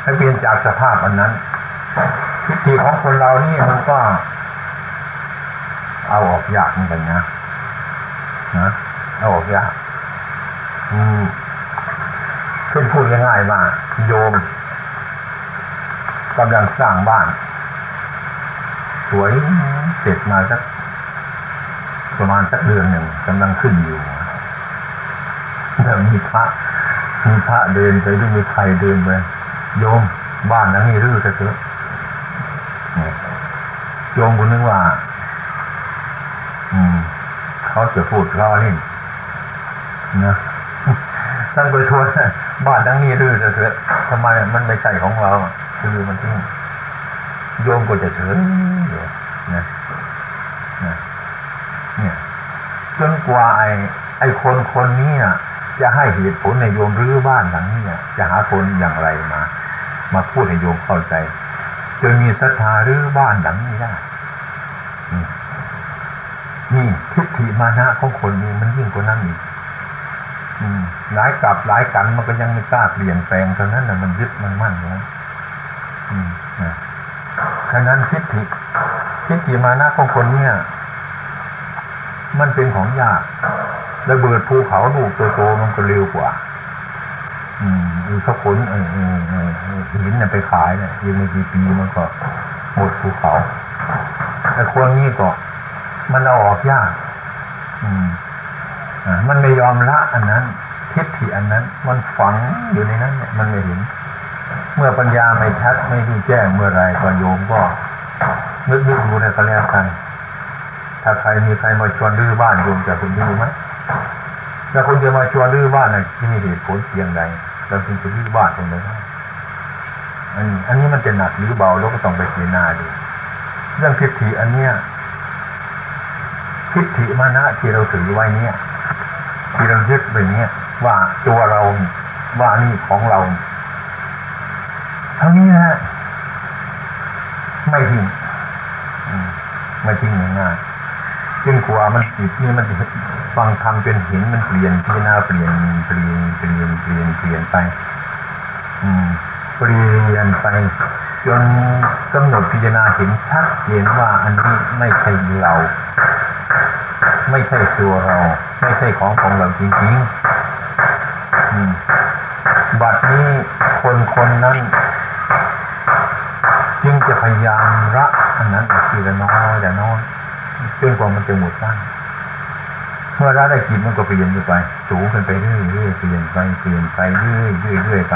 ให้เปลี่ยนจากสภาพอันนั้นทิฏฐิของคนเรานี่มันก็ เอาออกยากเหมือนกันนะนะเอาออกยากอืมเช่นพูดง่ายๆว่าโยมกำลังสร้างบ้าน สวยเสร็จมาสักประมาณสักเดือนหนึ่งกำลังขึ้นอยู่แล้วมีพระมีพระเดินไปหรือมีใครเดินไปโยมบ้านหลังนี้รื้อซะเถอะโยมคนนึกว่า เขาจะพูดล้อเล่นนะท่านไปทวนบ้านหลังนี้รื้อเถอะทำไมมันไม่ใช่ของเราคือมันทิ้งโยมก็จะเฉยอยู่นะนะเนี่ยจนกว่าไอ้ไอ้คนคนนี้น่ะจะให้เหตุผลในโยมรื้อบ้านหลังนี้น่ะจะหาคนอย่างไรมา มาพูดให้โยมเข้าใจจนมีศรัทธารื้อบ้านหลังนี้ได้นี่ ทิฏฐิมานะของคนนี้มันยิ่งกว่านั้นอีกหลายกลับหลายกันมันก็ยังไม่กล้าเปลี่ยนแปลงเท่านั้นน่ะมันยึดมันมั่นอยู่ฉะนั้นทิฏฐิทิฏฐิมานะของคนเนี้ยมันเป็นของยากระเบิดภูเขาลูกโตๆมันก็เร็วกว่า อืมอีเขาขนเออเออหินเนี่ยไปขายเนี่ยยังไม่กี่ปีมันก็หมดภูเขาแต่คนนี้ก็มันเอาออกยาก มันไม่ยอมละอันนั้นทิฏฐิอันนั้น มันฝังอยู่ในนั้นเนี่ยมันไม่เห็น เมื่อปัญญาไม่ชัดไม่รู้แจ้งเมื่อไรก็โยมก็นึกนึกดูเลยก็แล้วกันถ้าใครมีใครมาชวนรื้อบ้านโยมจะคุณรื้อไหมถ้าคนจะมาชวนรื้อบ้านน่ะที่มีเหตุผลเพียงใดเราจึงจะรื้อบ้านตรงนั้นได้อันอันนี้มันจะหนักหรือเบาเราก็ต้องไปพิจารณาดูเรื่องทิฏฐิอันเนี้ย ทิฏฐิมานะที่เราถือไว้เนี้ยที่เรายึดไปเนี้ยว่าตัวเราว่านี่ของเราเท่านี้นะฮะไม่ทิ้งไม่ทิ้งง่ายๆจนกว่ามันจิตนี่มันฟังทำเป็นเห็นมันเปลี่ยนพิจารณาเปลี่ยนเปลี่ยนเปลี่ยนเปลี่ยนเปลี่ยนไป อืมเปลี่ยนไปจนกำหนดพิจารณาเห็นชัดเจนว่าอันนี้ไม่ใช่เรา ไม่ใช่ตัวเรา ไม่ใช่ของของเราจริงๆบัดนี้คนคนนั้น จึงจะพยายามละอันนั้นออกทีละน้อยละน้อยจนกว่ามันจะหมดได้เมื่อละได้จิตมันก็เปลี่ยนไป สูงขึ้นไปเรื่อยๆเปลี่ยนไปเปลี่ยนไปเรื่อยๆเรื่อยๆไป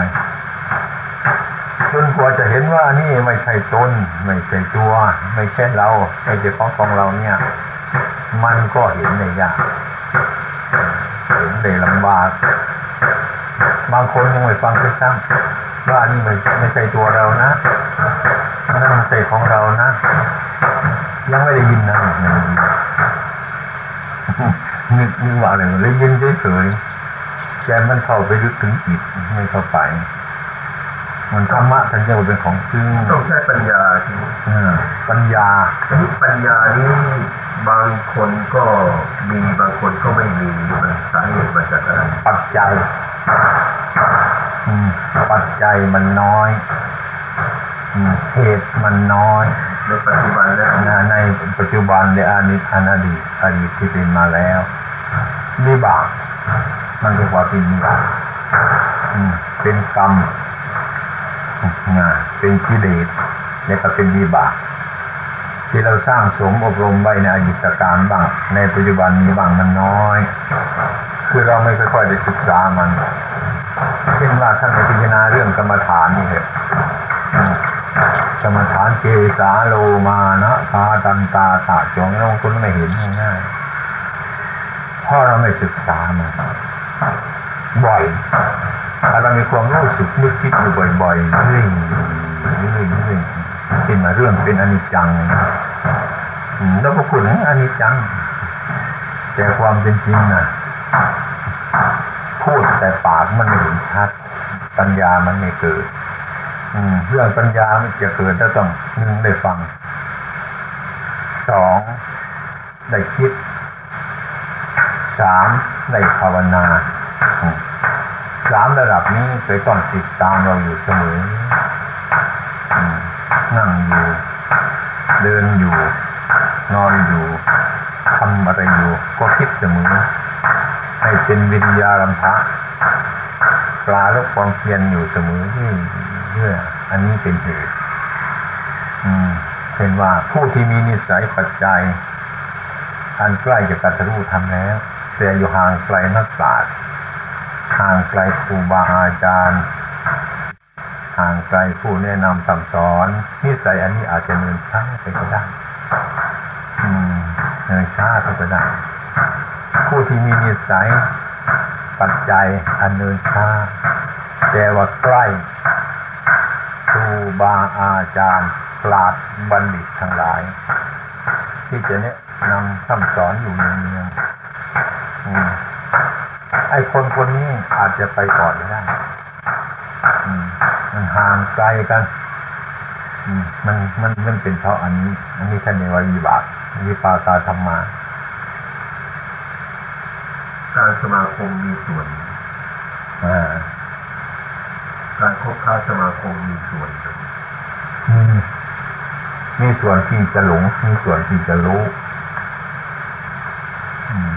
จนกว่าจะเห็นว่านี่ไม่ใช่ตนไม่ใช่ตัว ไม่ใช่เราไม่ใช่ของของเราเนี่ย มันก็เห็นในยาก เห็นได้ลำบาก บางคนยังไม่ฟังเลยซ้ำว่านี่ไม่ไม่ใช่ตัวเรานะนั่นมันใช่ของเรานะ ยังไม่ได้ยินนะไม่ได้ยินนึกนึกว่าอะไรเลยยินเฉยๆแต่มันเข้าไปลึกถึงจิตไม่เข้าไปมันธรรมะท่านเรียกว่าเป็นของจริงต้องใช้ปัญญาใช่ไหมเออปัญญาทีนี้ปัญญานี้ บางคนก็มีบางคนก็ไม่มีมันสาเหตุมาจากอะไรปัจจัยอืมปัจจัยมันน้อยอืมเหตุมันน้อย ในปัจจุบันแล้วนะในปัจจุบันในอดีตอนาดีตอดีตที่เป็นมาแล้ววิบากมันเรียกว่าเป็นวิบากอืมเป็นกรรมนะเป็นกิเลสแล้วก็เป็นวิบาก ที่เราสร้างสมอบรมไว้ในอดีตการบ้าง ในปัจจุบันนี้บ้างมันน้อย คือเราไม่ค่อยได้ศึกษามันเช่นว่าท่านพิจารณาเรื่องกรรมฐานนี่เหรอะกรรมฐานเจสาโลมานะคาตันตาตาจงน้องคุณไม่เห็นง่ายๆเพราะเราไม่ศึกษามันบ่อยถ้าเรามีความรู้สึกนึกคิดอยู่บ่อยๆเรื่อยๆเรื่อยๆ เรื่อยๆเป็นมาเรื่องเป็นอนิจจังแล้วก็พูดถึงอนิจจัง แต่ความเป็นจริงนะพูดแต่ปากมันไม่เห็นชัด ปัญญามันไม่เกิดอืมเรื่องปัญญามันจะเกิดถ้าต้องหนึ่งได้ฟังสองได้คิดสามได้ภาวนาสามระดับนี้เคยต้องติดตามเราอยู่เสมอ นั่งอยู่ เดินอยู่ นอนอยู่ทำอะไรอยู่ก็คิดเสมอให้เป็นวิญญาณพระปลาลบความเพียรอยู่เสมอที่เพื่ออันนี้เป็นเหตุเป็นว่าผู้ที่มีนิสัยปัจจัย อันใกล้จะตัดรู้ทำแล้วแต่อยู่ห่างไกลนักปราชญ์ห่างไกลครูบาอาจารย์ ห่างไกลผู้แนะนำสั่งสอนนิสัยอันนี้อาจจะเนินช้าไปก็ได้เนินช้าไปก็ได้ผู้ที่มีนิสัยปัจจัยอันเนินช้าแต่ว่าใกล้ครูบาอาจารย์ปราดบัณฑิตทั้งหลาย ที่จะแนะนำคำสอนอยู่เนืองๆไอ้คนคนนี้อาจจะไปก่อนได้ ห่างไกลกันอืมมันมันมันเป็นเพราะอันนี้ อันนี้ท่านเรียกว่าวิบากวิปากาธรรมา การสมาคมมีส่วนอ่าการคบค้าสมาคมมีส่วนมีมีส่วนที่จะหลงมีส่วนที่จะรู้อืม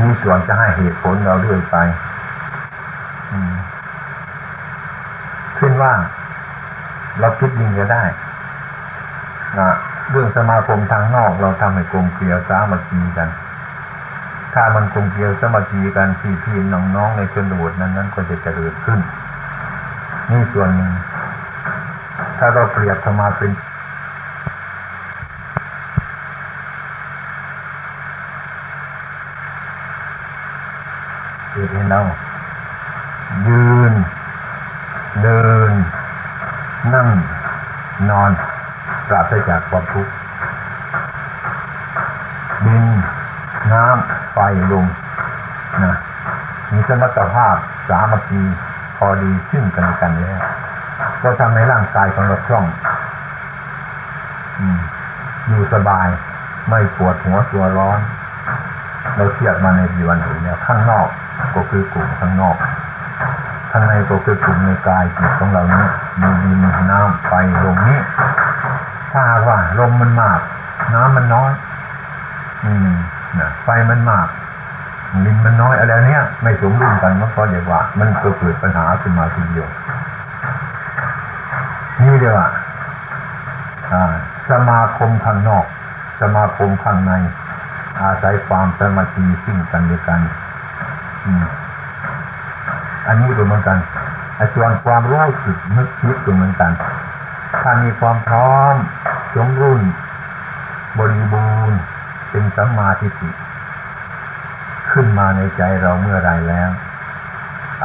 มีส่วนจะให้เหตุผลเราเรื่อยไป อืมเช่น ว่าเราคิดยิงก็ได้นะเรื่องสมาคมทางนอกเราทำให้กลมเกลียวสามัคคีกัน ถ้ามันกลมเกลียวสามัคคีกันพี่พี่น้องๆในชนบทนั้นนั้นก็จะเจริญขึ้น นี่ส่วนหนึ่ง ถ้าเราเปรียบธรรมาเป็นเกิดให้เรายืน เดิน นั่ง นอนปราศจากความทุกข์ดินน้ำไฟลมนะมีสมรรถภาพสามัคคีพอดีซึ่งกันและกันแล้วก็ทำให้ร่างกายของเราคล่องอยู่สบาย ไม่ปวดหัวตัวร้อน เราเทียบมาในปีวันเห็นเนี่ยข้างนอกก็คือกลุ่มข้างนอกข้างในก็คือกลุ่มในกายจิตของเราเนี่ย มีดินน้ำไฟลมนี้ถ้าว่าลมมันมาก น้ำมันน้อย อืมนะไฟมันมากดินมันน้อยอะไรเนี้ยไม่สมดุลกันมันก็เรียกว่า มันก็เกิดปัญหาขึ้นมาทีเดียวนี่เดียวอะอ่าสมาคมข้างนอก สมาคมข้างใน อาศัยความสมัคคีซึ่งกันและกันอืมอันนี้ก็เหมือนกัน ส่วนความรู้สึกนึกคิดก็เหมือนกัน ถ้ามีความพร้อมสมรุ่น บริบูรณ์เป็นสัมมาทิฏฐิขึ้นมาในใจเราเมื่อไรแล้ว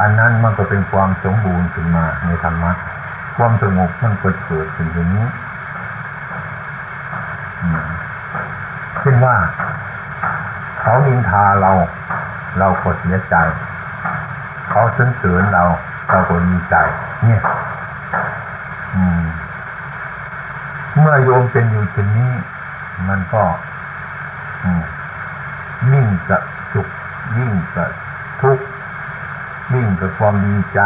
อันนั้นมันก็เป็นความสมบูรณ์ขึ้นมาในธรรมะความสงบมันก็เกิดขึ้นอย่างนี้เช่นว่า เขานินทาเรา เราก็เสียใจ เขาสรรเสริญเรา เราก็ดีใจเนี่ยมเมื่อโยมเป็นอยู่เช่นนี้ มันก็ยิ่งจะสุขยิ่งจะทุกข์ยิ่งกับความดีใจ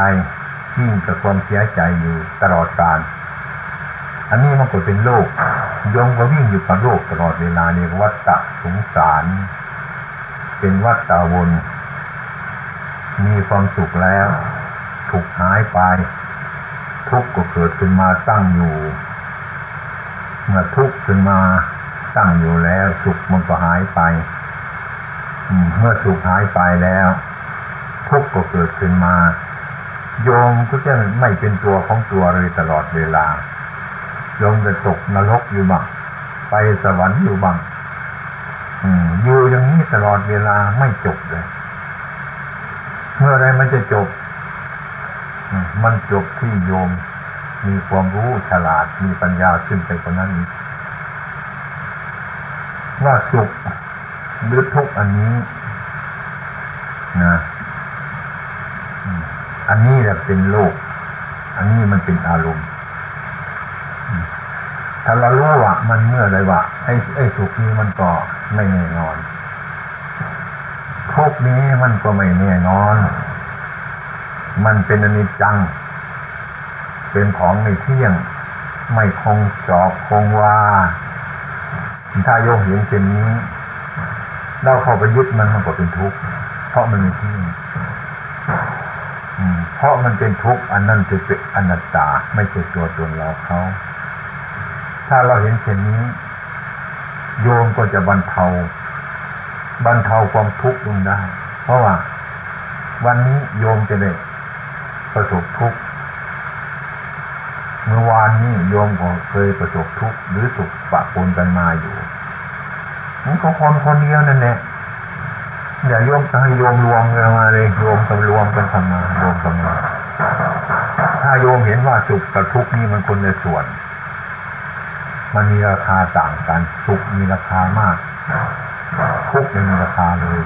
ยิ่งกับความเสียใจอยู่ตลอดกาลอันนี้มันก็เป็นโลกโยมก็วิ่งอยู่กับโลกตลอดเวลาเรียกวัฏฏะสงสาร เป็นวัฏฏะวนมีความสุขแล้ว ถูกหายไป ทุกข์ก็เกิดขึ้นมาตั้งอยู่ เมื่อทุกข์ขึ้นมาตั้งอยู่แล้ว สุขมันก็หายไปเมื่อสุขหายไปแล้ว ทุกข์ก็เกิดขึ้นมา โยมก็จะไม่เป็นตัวของตัวเลยตลอดเวลาโยมจะตกนรกอยู่บ้างไปสวรรค์อยู่บ้างอยู่อย่างนี้ตลอดเวลาไม่จบเลย เมื่อไรมันจะจบ มันจบที่โยม มีความรู้ฉลาดมีปัญญาขึ้นไปกว่านั้นอีกว่าสุขหรือทุกอันนี้นะอันนี้แหละเป็นโลก อันนี้มันเป็นอารมณ์ ถ้าเรารู้ว่ามันเมื่อไรว่าไอ้ไอ้สุขนี้มันก็ไม่แน่นอนทุกนี้มันก็ไม่แน่นอน มันเป็นอนิจจัง เป็นของไม่เที่ยง ไม่คงจอบคงว่า ถ้าโยมเห็นเช่นนี้ เราเข้าไปยึดมันมันก็เป็นทุกข์ เพราะมันไม่เที่ยงเพราะมันเป็นทุกข์อันนั้นจะเป็นอนัตตา ไม่ใช่ตัวตนเราเขา ถ้าเราเห็นเช่นนี้ โยมก็จะบรรเทา บรรเทาความทุกข์ลงได้ เพราะว่า วันนี้โยมจะได้ ประสบทุกข์เมื่อวานนี้โยมก็เคยประสบทุกข์หรือสุขปะปนกันมาอยู่มันก็คนคนเดียวนั่นแหละอย่าโยมจะให้โยมรวมกันมาเลยโยมกันรวมกันทำมารวมกันมาถ้าโยมเห็นว่าสุขกับทุกข์นี่มันคนในส่วน มันมีราคาต่างกันสุขมีราคามาก ทุกข์ไม่มีราคาเลย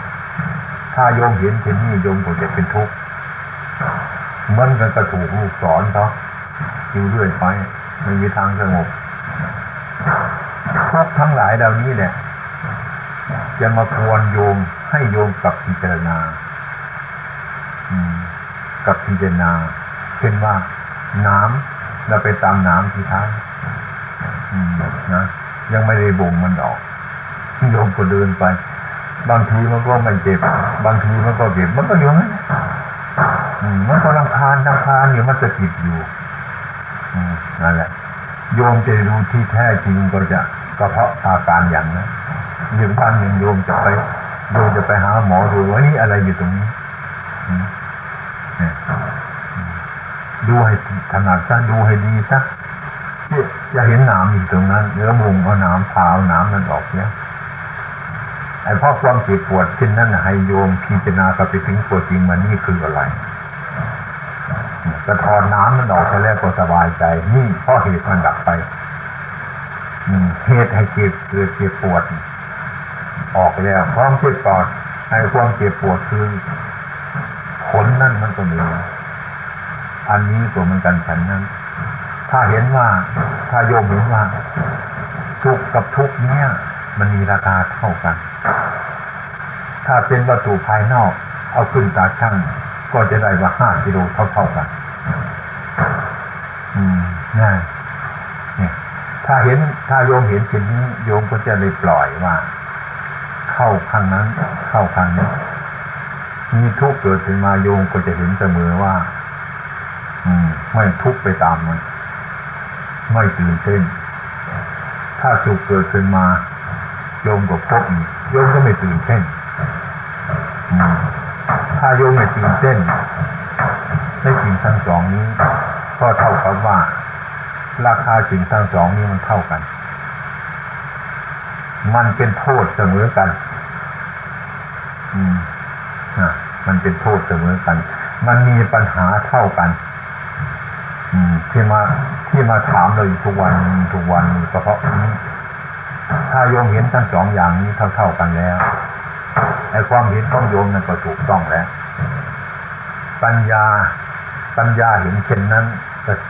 ถ้าโยมเห็นเช่นนี้โยมก็จะเป็นทุกข์ มันกันกระถูกลูกสอนเขาอยู่เรื่อยไปไม่มีทางสงบทุกทั้งหลายเหล่านี้เนี่ยจะมาควรโยมให้โยมกับพิจารณากับพิจารณา เช่นว่าน้ำเราไปตามน้ำที่ท้ายนะยังไม่ได้บ่งมันออกโยมก็เดินไป บางทีมันก็ไม่เจ็บ บางทีมันก็เจ็บมันก็อยู่งั้น มันก็รังคาญรังคาญอยู่มันจะกิดอยู่อนั่นแหละ โยมจะรู้ที่แท้จริงก็จะก็เพราะอาการอย่างนั้นอย่างวันหนึ่งโยมจะไปโยมจะไปหาหมอดูว่านี่อะไรอยู่ตรงนี้อืมเนี่ยอืมดูให้ถนัดซะดูให้ดีซะจะเห็นหนามอยู่ตรงนั้นเนื้อมุงเอาหนามพาเอาหนามนั้นออกเนี่ยไอ้พราะความเจ็บปวดเช่นนั้นนะให้โยมพิจารณากับไปถึงตัวจริงมันนี่คืออะไร กระทอนน้ำมันออกไปแล้วก็สบายใจ นี่เพราะเหตุมันดับไปเหตุให้เจ็บเกิดเจ็บปวด ออกแล้วความเจ็บปวดให้ความเจ็บปวดคือผลนั่นมันก็มีอันนี้ตัวเหมือนกันฉันนั้น ถ้าเห็นว่าถ้าโยมเห็นว่าสุขกับทุกข์เนี้ยมันมีราคาเท่ากัน ถ้าเป็นวัตถุภายนอก เอาขึ้นตาช่างก็จะได้ว่าห้ากิโลเท่าเท่าๆกัน นะเนี่ยถ้าเห็นถ้าโยมเห็นเช่นนี้โยมก็จะเลยปล่อยว่า เข้าข้างนั้น เข้าข้างนี้มีทุกข์เกิดขึ้นมาโยมก็จะเห็นเสมอว่า อืม ไม่ทุกข์ไปตามมันไม่ตื่นเต้น ถ้าสุขเกิดขึ้นมา โยมก็พบอีกโยมก็ไม่ตื่นเต้นถ้าโยมไม่ตื่นเต้นในสิ่งทั้งสองนี้ ก็เท่ากับว่า ราคาสิ่งทั้งสองนี้มันเท่ากัน มันเป็นโทษเสมอกัน อืมนะมันเป็นโทษเสมอกัน มันมีปัญหาเท่ากัน อืม ที่มาที่มาถามเราอยู่ทุกวันทุกวันก็เพราะนี้ถ้าโยมเห็นทั้งสองอย่างนี้เท่าๆกันแล้วไอ้ความเห็นของโยมนั้นก็ถูกต้องแล้ว ปัญญาปัญญาเห็นเช่นนั้น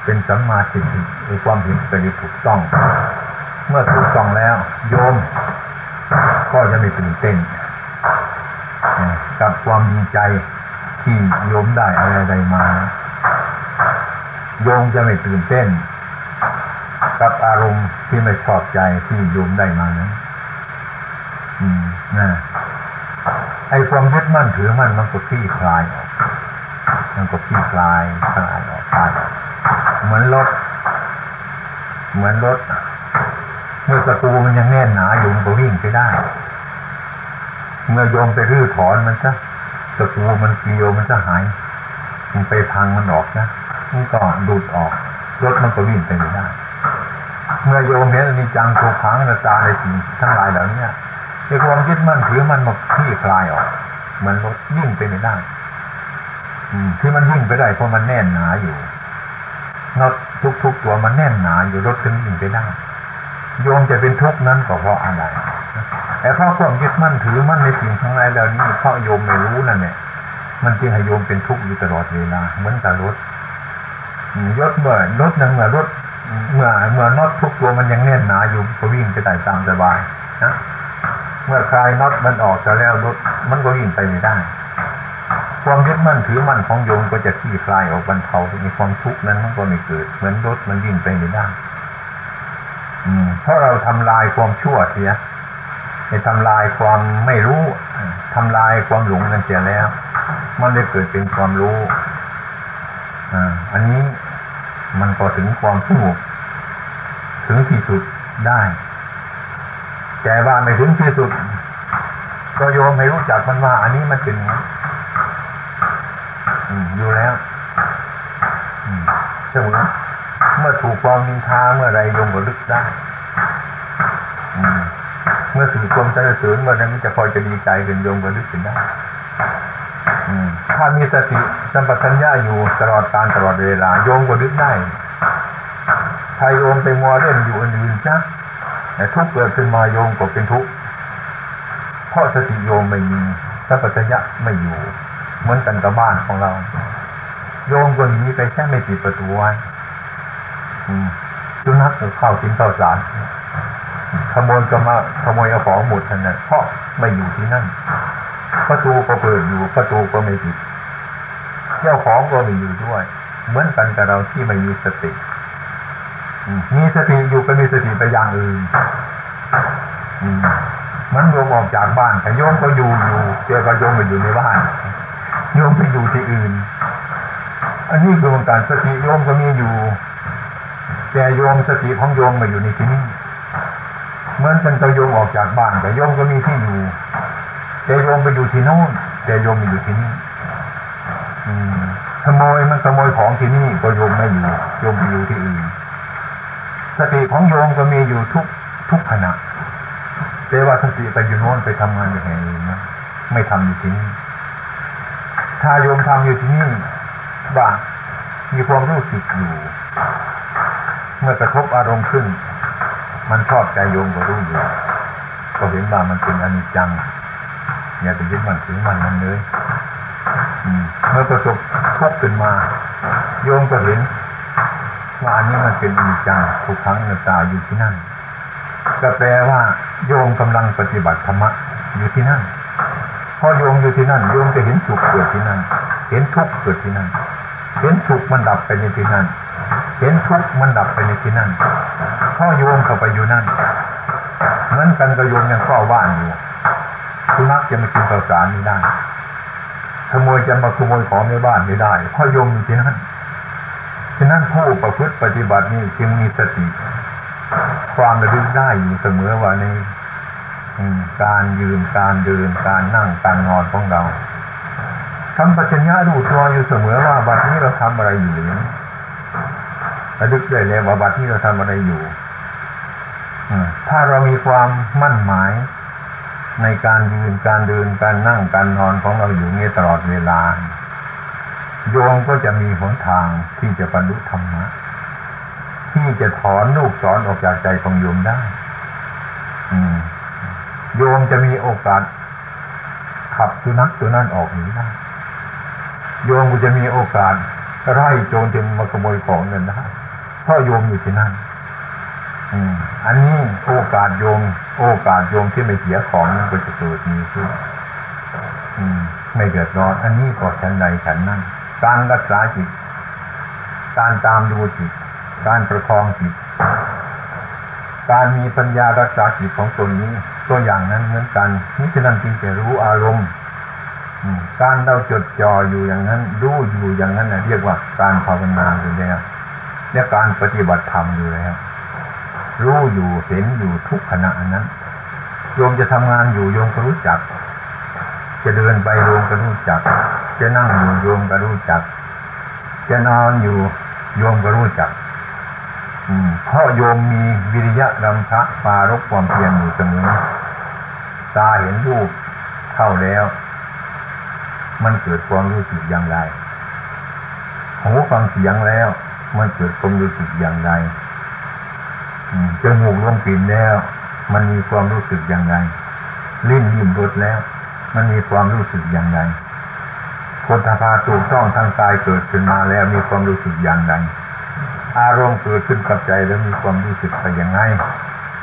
เป็นสัมมาทิฏฐิไอ้ความเห็นไปถูกต้อง เมื่อถูกต้องแล้ว โยม ก็จะไม่ตื่นเต้นกับความดีใจที่โยมได้อะไรใดมา โยมจะไม่ตื่นเต้น กับอารมณ์ที่ไม่ชอบใจที่โยมได้มานั้นอืมนะไอ้ความยึดมั่นถือมั่นมันก็คลี่คลายออกมันก็คลี่คลายคลายออกคลายออก เหมือนรถ เหมือนรถ เมื่อตะปูมันยังแน่นหนาอยู่มันก็วิ่งไปได้ เมื่อโยมไปรื้อถอนมันซะตะปูมันเกลียวมันจะหาย มันไปพังมันออกนะมันก็ดูดออก รถมันก็วิ่งไปไม่ได้ เมื่อโยมเห็นอนิจจังทุกขังนัตาในสิ่งทั้งหลายเหล่านี้ไอ้ความยึดมั่นถือมันมันคลี่คลายออกมือนรถวิ่งไปไม่ได้ อืมที่มันวิ่งไปได้เพราะมันแน่นหนาอยู่ น็อตทุกๆตัวมันแน่นหนาอยู่รถถึงวิ่งไปได้โยมจะเป็นทุกข์นั้นก็เพราะอะไรแต่เพราะความยึดมั่นถือมั่นในสิ่งทั้งหลายเหล่านี้เพราะโยมไม่รู้นั่นแหละมันจึงให้โยมเป็นทุกข์อยู่ตลอดเวลาเหมือนกับรถยศเมื่อรถยังเมื่อรถเมื่อเมื่อน็อตทุกตัวมันยังแน่นหนาอยู่ก็วิ่งไปได้ตามสบายนะเมื่อคลายน็อตมันออกจะแล้วรถมันก็วิ่งไปไม่ได้ ความยึดมั่นถือมั่นของโยมก็จะคลี่คลายออกบรรเทามีความทุกข์นั้นมันก็ไม่เกิด เหมือนรถมันวิ่งไปไม่ได้อืมเพราะเราทำลายความชั่วเสียไปทำลายความไม่รู้ทำลายความหลงนั่นเสียแล้ว มันเลยเกิดเป็นความรู้อ่าอันนี้มันก็ถึงความสงบถึงที่สุดได้ แต่ว่าไม่ถึงที่สุดก็โยมให้รู้จักมันว่า อันนี้มันเป็นอืม อยู่แล้วอืมเสมอเมื่อถูกความนินทาเมื่อไรโยมก็ลึกได้อืมเมื่อถูกความสรรเสริญเมื่อนั้นจะคอจะดีใจเป็นโยมก็ลึกขึ้นได้อืมถ้ามีสติสัมปชัญญะอยู่ตลอดการตลอดเวลาโยมก็ลึกได้ถ้าโยมไปมัวเล่นอยู่อื่นๆนะแต่ทุกเกิดขึ้นมาโยมก็เป็นทุกข์เพราะสติโยมไม่มีสัมปชัญญะไม่อยู่ เหมือนกันกับบ้านของเรา โยมคนนี้ไปแค่ไม่ปิดประตูไว้สุนัขเข้ากินข้าวสารขโมยก็มาขโมยเอาของหมดทันนั้นเพราะไม่อยู่ที่นั่นประตูก็เปิดอยู่ประตูก็ไม่ปิดเจ้าของก็ไม่อยู่ด้วย เหมือนกันกับเราที่ไม่มีสติมีสติอยู่ก็มีสติไปอย่างอื่นมันโยมออกจากบ้านแต่โยมก็อยู่อยู่เจอกับโยมก็อยู่ในบ้าน โยมไปอยู่ที่อื่น อันนี้คือการสติโยมก็มีอยู่ แต่โยมสติของโยมมาอยู่ในที่นี้เหมือนกันกับโยมออกจากบ้านแต่โยมก็มีที่อยู่ แต่โยมไปอยู่ที่โน่นแต่โยมมาอยู่ที่นี่ขโมยมันขโมยของที่นี่ก็โยมไม่อยู่โยมไปอยู่ที่อื่นสติของโยมก็มีอยู่ทุกทุกขณะแต่ว่าสติไปอยู่โน่นไปทำงานอย่างอื่นนะไม่ทำอยู่ที่นี่ถ้าโยมทำอยู่ที่นี่ว่ามีความรู้สึกอยู่ เมื่อกระทบอารมณ์ขึ้น มันชอบใจโยมก็รู้อยู่ก็เห็นว่ามันเป็นอนิจจังอย่าไปยึดมันถือมันมันเลยเมื่อประสบทุกข์ขึ้นมา โยมก็เห็นว่าอันนี้มันเป็นอนิจจังทุกครั้งนาตาอยู่ที่นั่นก็แปลว่าโยมกำลังปฏิบัติธรรมะอยู่ที่นั่น พอโยมอยู่ที่นั่นโยมจะเห็นสุขเกิดที่นั่น เห็นทุกข์เกิดที่นั่น เห็นสุขมันดับไปในที่นั่น เห็นทุกข์มันดับไปในที่นั่นพ่อโยมเข้าไปอยู่นั่นเหมือนกันกับโยมยังเฝ้าบ้านอยู่สุนัขจะมากินข้าวสารไม่ได้ขโมยจะมาขโมยของในบ้านไม่ได้พ่อโยมอยู่ที่นั่นฉะนั้นผู้ประพฤติปฏิบัตินี้จึงมีสติ ความระลึกได้อยู่เสมอว่าใน การยืนการเดินการนั่งการนอนของเราทำปัญญาดูตัวอยู่เสมอว่าบัดนี้เราทำอะไรอยู่ระลึกได้เลยว่าบัดนี้เราทำอะไรอยู่อถ้าเรามีความมั่นหมายในการยืนการเดินการนั่งการนอนของเราอยู่เนี่ยตลอดเวลา โยมก็จะมีหนทางที่จะบรรลุธรรมะที่จะถอนลูกศรออกจากใจของโยมได้ อืม โยมจะมีโอกาส ขับสุนัขตัวนั้นออกหนีได้โยมก็จะมีโอกาสไล่โจรที่มาขโมยของเงินได้เพราะโยมอยู่ที่นั่นอันนี้โอกาสโยม โอกาสโยมที่ไม่เสียของนั้นก็จะเกิดมีขึ้นไม่เดือดร้อน อันนี้ก็ฉันใดฉันนั้นการรักษาจิต การตามดูจิต การประคองจิต การมีปัญญารักษาจิตของตนนี้ ตัวอย่างนั้นเหมือนกันนี่ฉะนั้นจึงจะรู้อารมณ์การเราจดจ่ออยู่อย่างนั้น รู้อยู่อย่างนั้นนะเรียกว่าการภาวนาอยู่แล้วเรียการปฏิบัติธรรมอยู่แล้วรู้อยู่เห็นอยู่ทุกขณะนั้นโยมจะทำงานอยู่โยมก็รู้จัก จะเดินไปโยมก็รู้จัก จะนั่งอยู่โยมก็รู้จัก จะนอนอยู่โยมก็รู้จัก อืมเพราะโยมมีวิริยะรำพะปารกความเพียรอยู่เสมอ ตาเห็นรูปเข้าแล้ว มันเกิดความรู้สึกอย่างไรหูฟังเสียงแล้ว มันเกิดความรู้สึกอย่างไรจมูกลมกลิ่นแล้ว มันมีความรู้สึกอย่างไรลิ้นยิ้มรสแล้ว มันมีความรู้สึกอย่างไรโพธาภาถูกต้องทางกายเกิดขึ้นมาแล้วมีความรู้สึกอย่างไรอารมณ์เกิดขึ้นกับใจแล้วมีความรู้สึกไปยังไง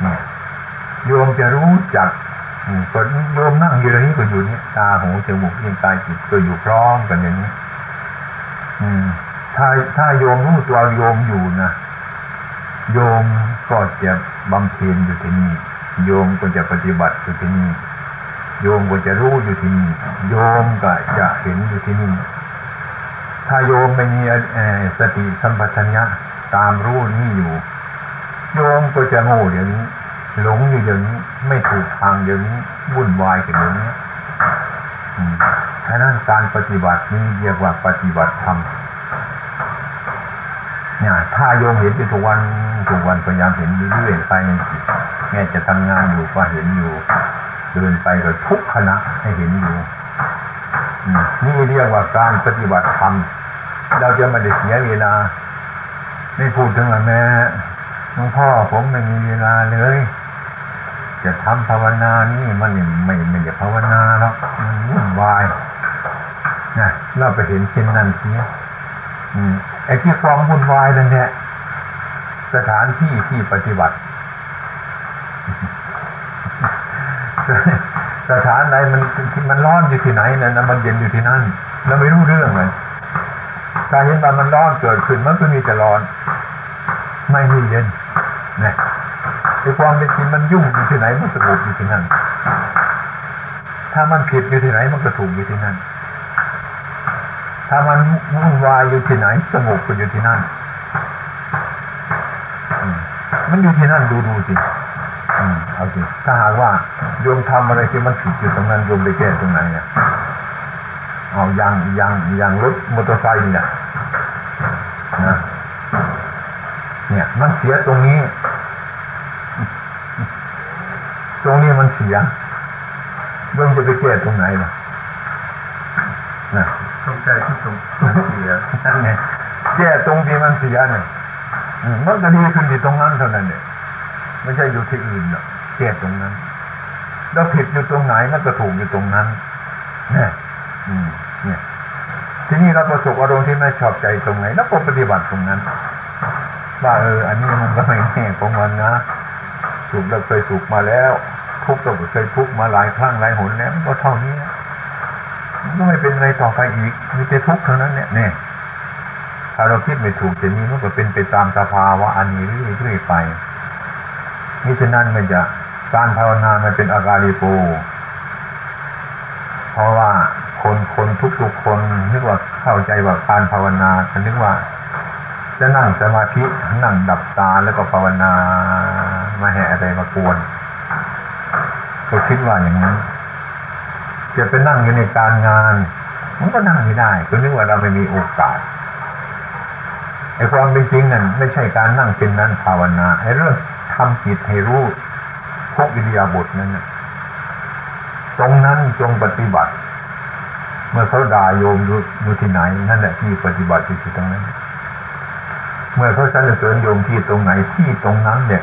เนี่ยโยมจะรู้จัก ก็โยมนั่งอยู่ตรงนี้ก็อยู่นี่ตาหูจมูกลิ้นกายจิตก็อยู่พร้อมกันอย่างนี้ อืม ถ้าถ้าโยมรู้ตัวโยมอยู่นะโยมก็จะบำเพ็ญอยู่ที่นี่ โยมก็จะปฏิบัติอยู่ที่นี่ โยมก็จะรู้อยู่ที่นี่ โยมก็จะเห็นอยู่ที่นี่ ถ้าโยมไม่มีสติสัมปชัญญะตามรู้นี่อยู่ โยมก็จะโง่เดี๋ยวนี้ หลงอยู่เดี๋ยวนี้ ไม่ถูกทางเดี๋ยวนี้วุ่นวายกันเดี๋ยวนี้ฉะนั้นการปฏิบัตินี้เรียกว่าปฏิบัติธรรมเนี่ยถ้าโยมเห็นอยู่ทุกวันทุกวันพยายามเห็นเรื่อยๆไปในจิตแม้จะทำงานอยู่ก็เห็นอยู่ เดินไปก็ทุกขณะให้เห็นอยู่นี่เรียกว่าการปฏิบัติธรรมเราจะไม่ได้เสียเวลาไม่พูดถึงว่าแม่หลวงพ่อผมไม่มีเวลาเลย จะทำภาวนานี่มันไม่ไม่ไม่จะภาวนาหรอกมันวุ่นวายนะเราไปเห็นเช่นนั้นเสียไอ้ที่ความวุ่นวายนั่นแหละสถานที่ที่ปฏิบัติ สถานไหนมันมันร้อนอยู่ที่ไหนนั่นนะมันเย็นอยู่ที่นั่นเราไม่รู้เรื่องเลยถ้าเห็นว่ามันร้อนเกิดขึ้นมันก็มีแต่ร้อน ไม่มีเย็นนะ ไอ้ความเป็นจริงมันยุ่งอยู่ที่ไหนมันสงบอยู่ที่นั่น ถ้ามันผิดอยู่ที่ไหนมันก็ถูกอยู่ที่นั่น ถ้ามันวุ่นวายอยู่ที่ไหนสงบก็อยู่ที่นั่น มันอยู่ที่นั่นดูดูสิเอาสิถ้าหากว่าโยมทำอะไรที่มันผิดอยู่ตรงนั้นโยมไปแก้ตรงไหนเนี่ยเอายางยางยางรถมอเตอร์ไซค์เนี่ยนะเนี่ยมันเสียตรงนี้ ต รงนี้มันเสียโยมจะไปแก้ตรงไหนล่ะนะต้องใจที่ตรงเสียนั่นไงแก้ตรงที่มันเสียเนี่ยอืมมันก็ดีขึ้นที่ตรงนั้นเท่านั้นเนี่ยไม่ใช่อยู่ที่อื่นหรอกแก้ตรงนั้น แล้วผิดอยู่ตรงไหนมันก็ถูกอยู่ตรงนั้นเนี่ยอืมเนี่ยทีนี้เราประสบอารมณ์ที่ไม่ชอบใจตรงไหนแล้วก็ปฏิบัติตรงนั้นว่าเอออันนี้มันก็ไม่แน่ของมันนะถูกเราเคยถูกมาแล้ว ทุกก็เคยทุกมาหลายครั้งหลายหนแล้วก็เท่านี้มันก็ไม่เป็นอะไรต่อไปอีกมีแต่ทุกข์เท่านั้นเนี่ยเนี่ยใคราเราคิดไม่ถูกจะนี้มันก็เป็นไปตามสภาวะอันนี้เรื่อยๆไปนี่ฉะนั้นมันจะการภาวนามันเป็นอาการิโกเพราะว่าคนคนทุกๆคนนึกว่าเข้าใจว่าการภาวนาฉันนึกว่า จะนั่งสมาธินั่งดับตาแล้วก็ภาวนาไม่ให้อะไรมากวน ก็คิดว่าอย่างนั้นจะไปนั่งอยู่ในการงาน มันก็นั่งไม่ได้ก็นึกว่าเราไม่มีโอกาสไอ้ความเป็นจริงนั่นไม่ใช่การนั่งเป็นนั้นภาวนาไอ้เรื่องทำจิตให้รู้ทุกอิริยาบถนั้นน่ะตรงนั้นจงปฏิบัติ เมื่อเขาด่าโยมอยู่ที่ไหนนั่นแหละที่ปฏิบัติอยู่ที่ตรงนั้น เมื่อเขาสรรเสริญโยมที่ตรงไหนที่ตรงนั้นเนี่ย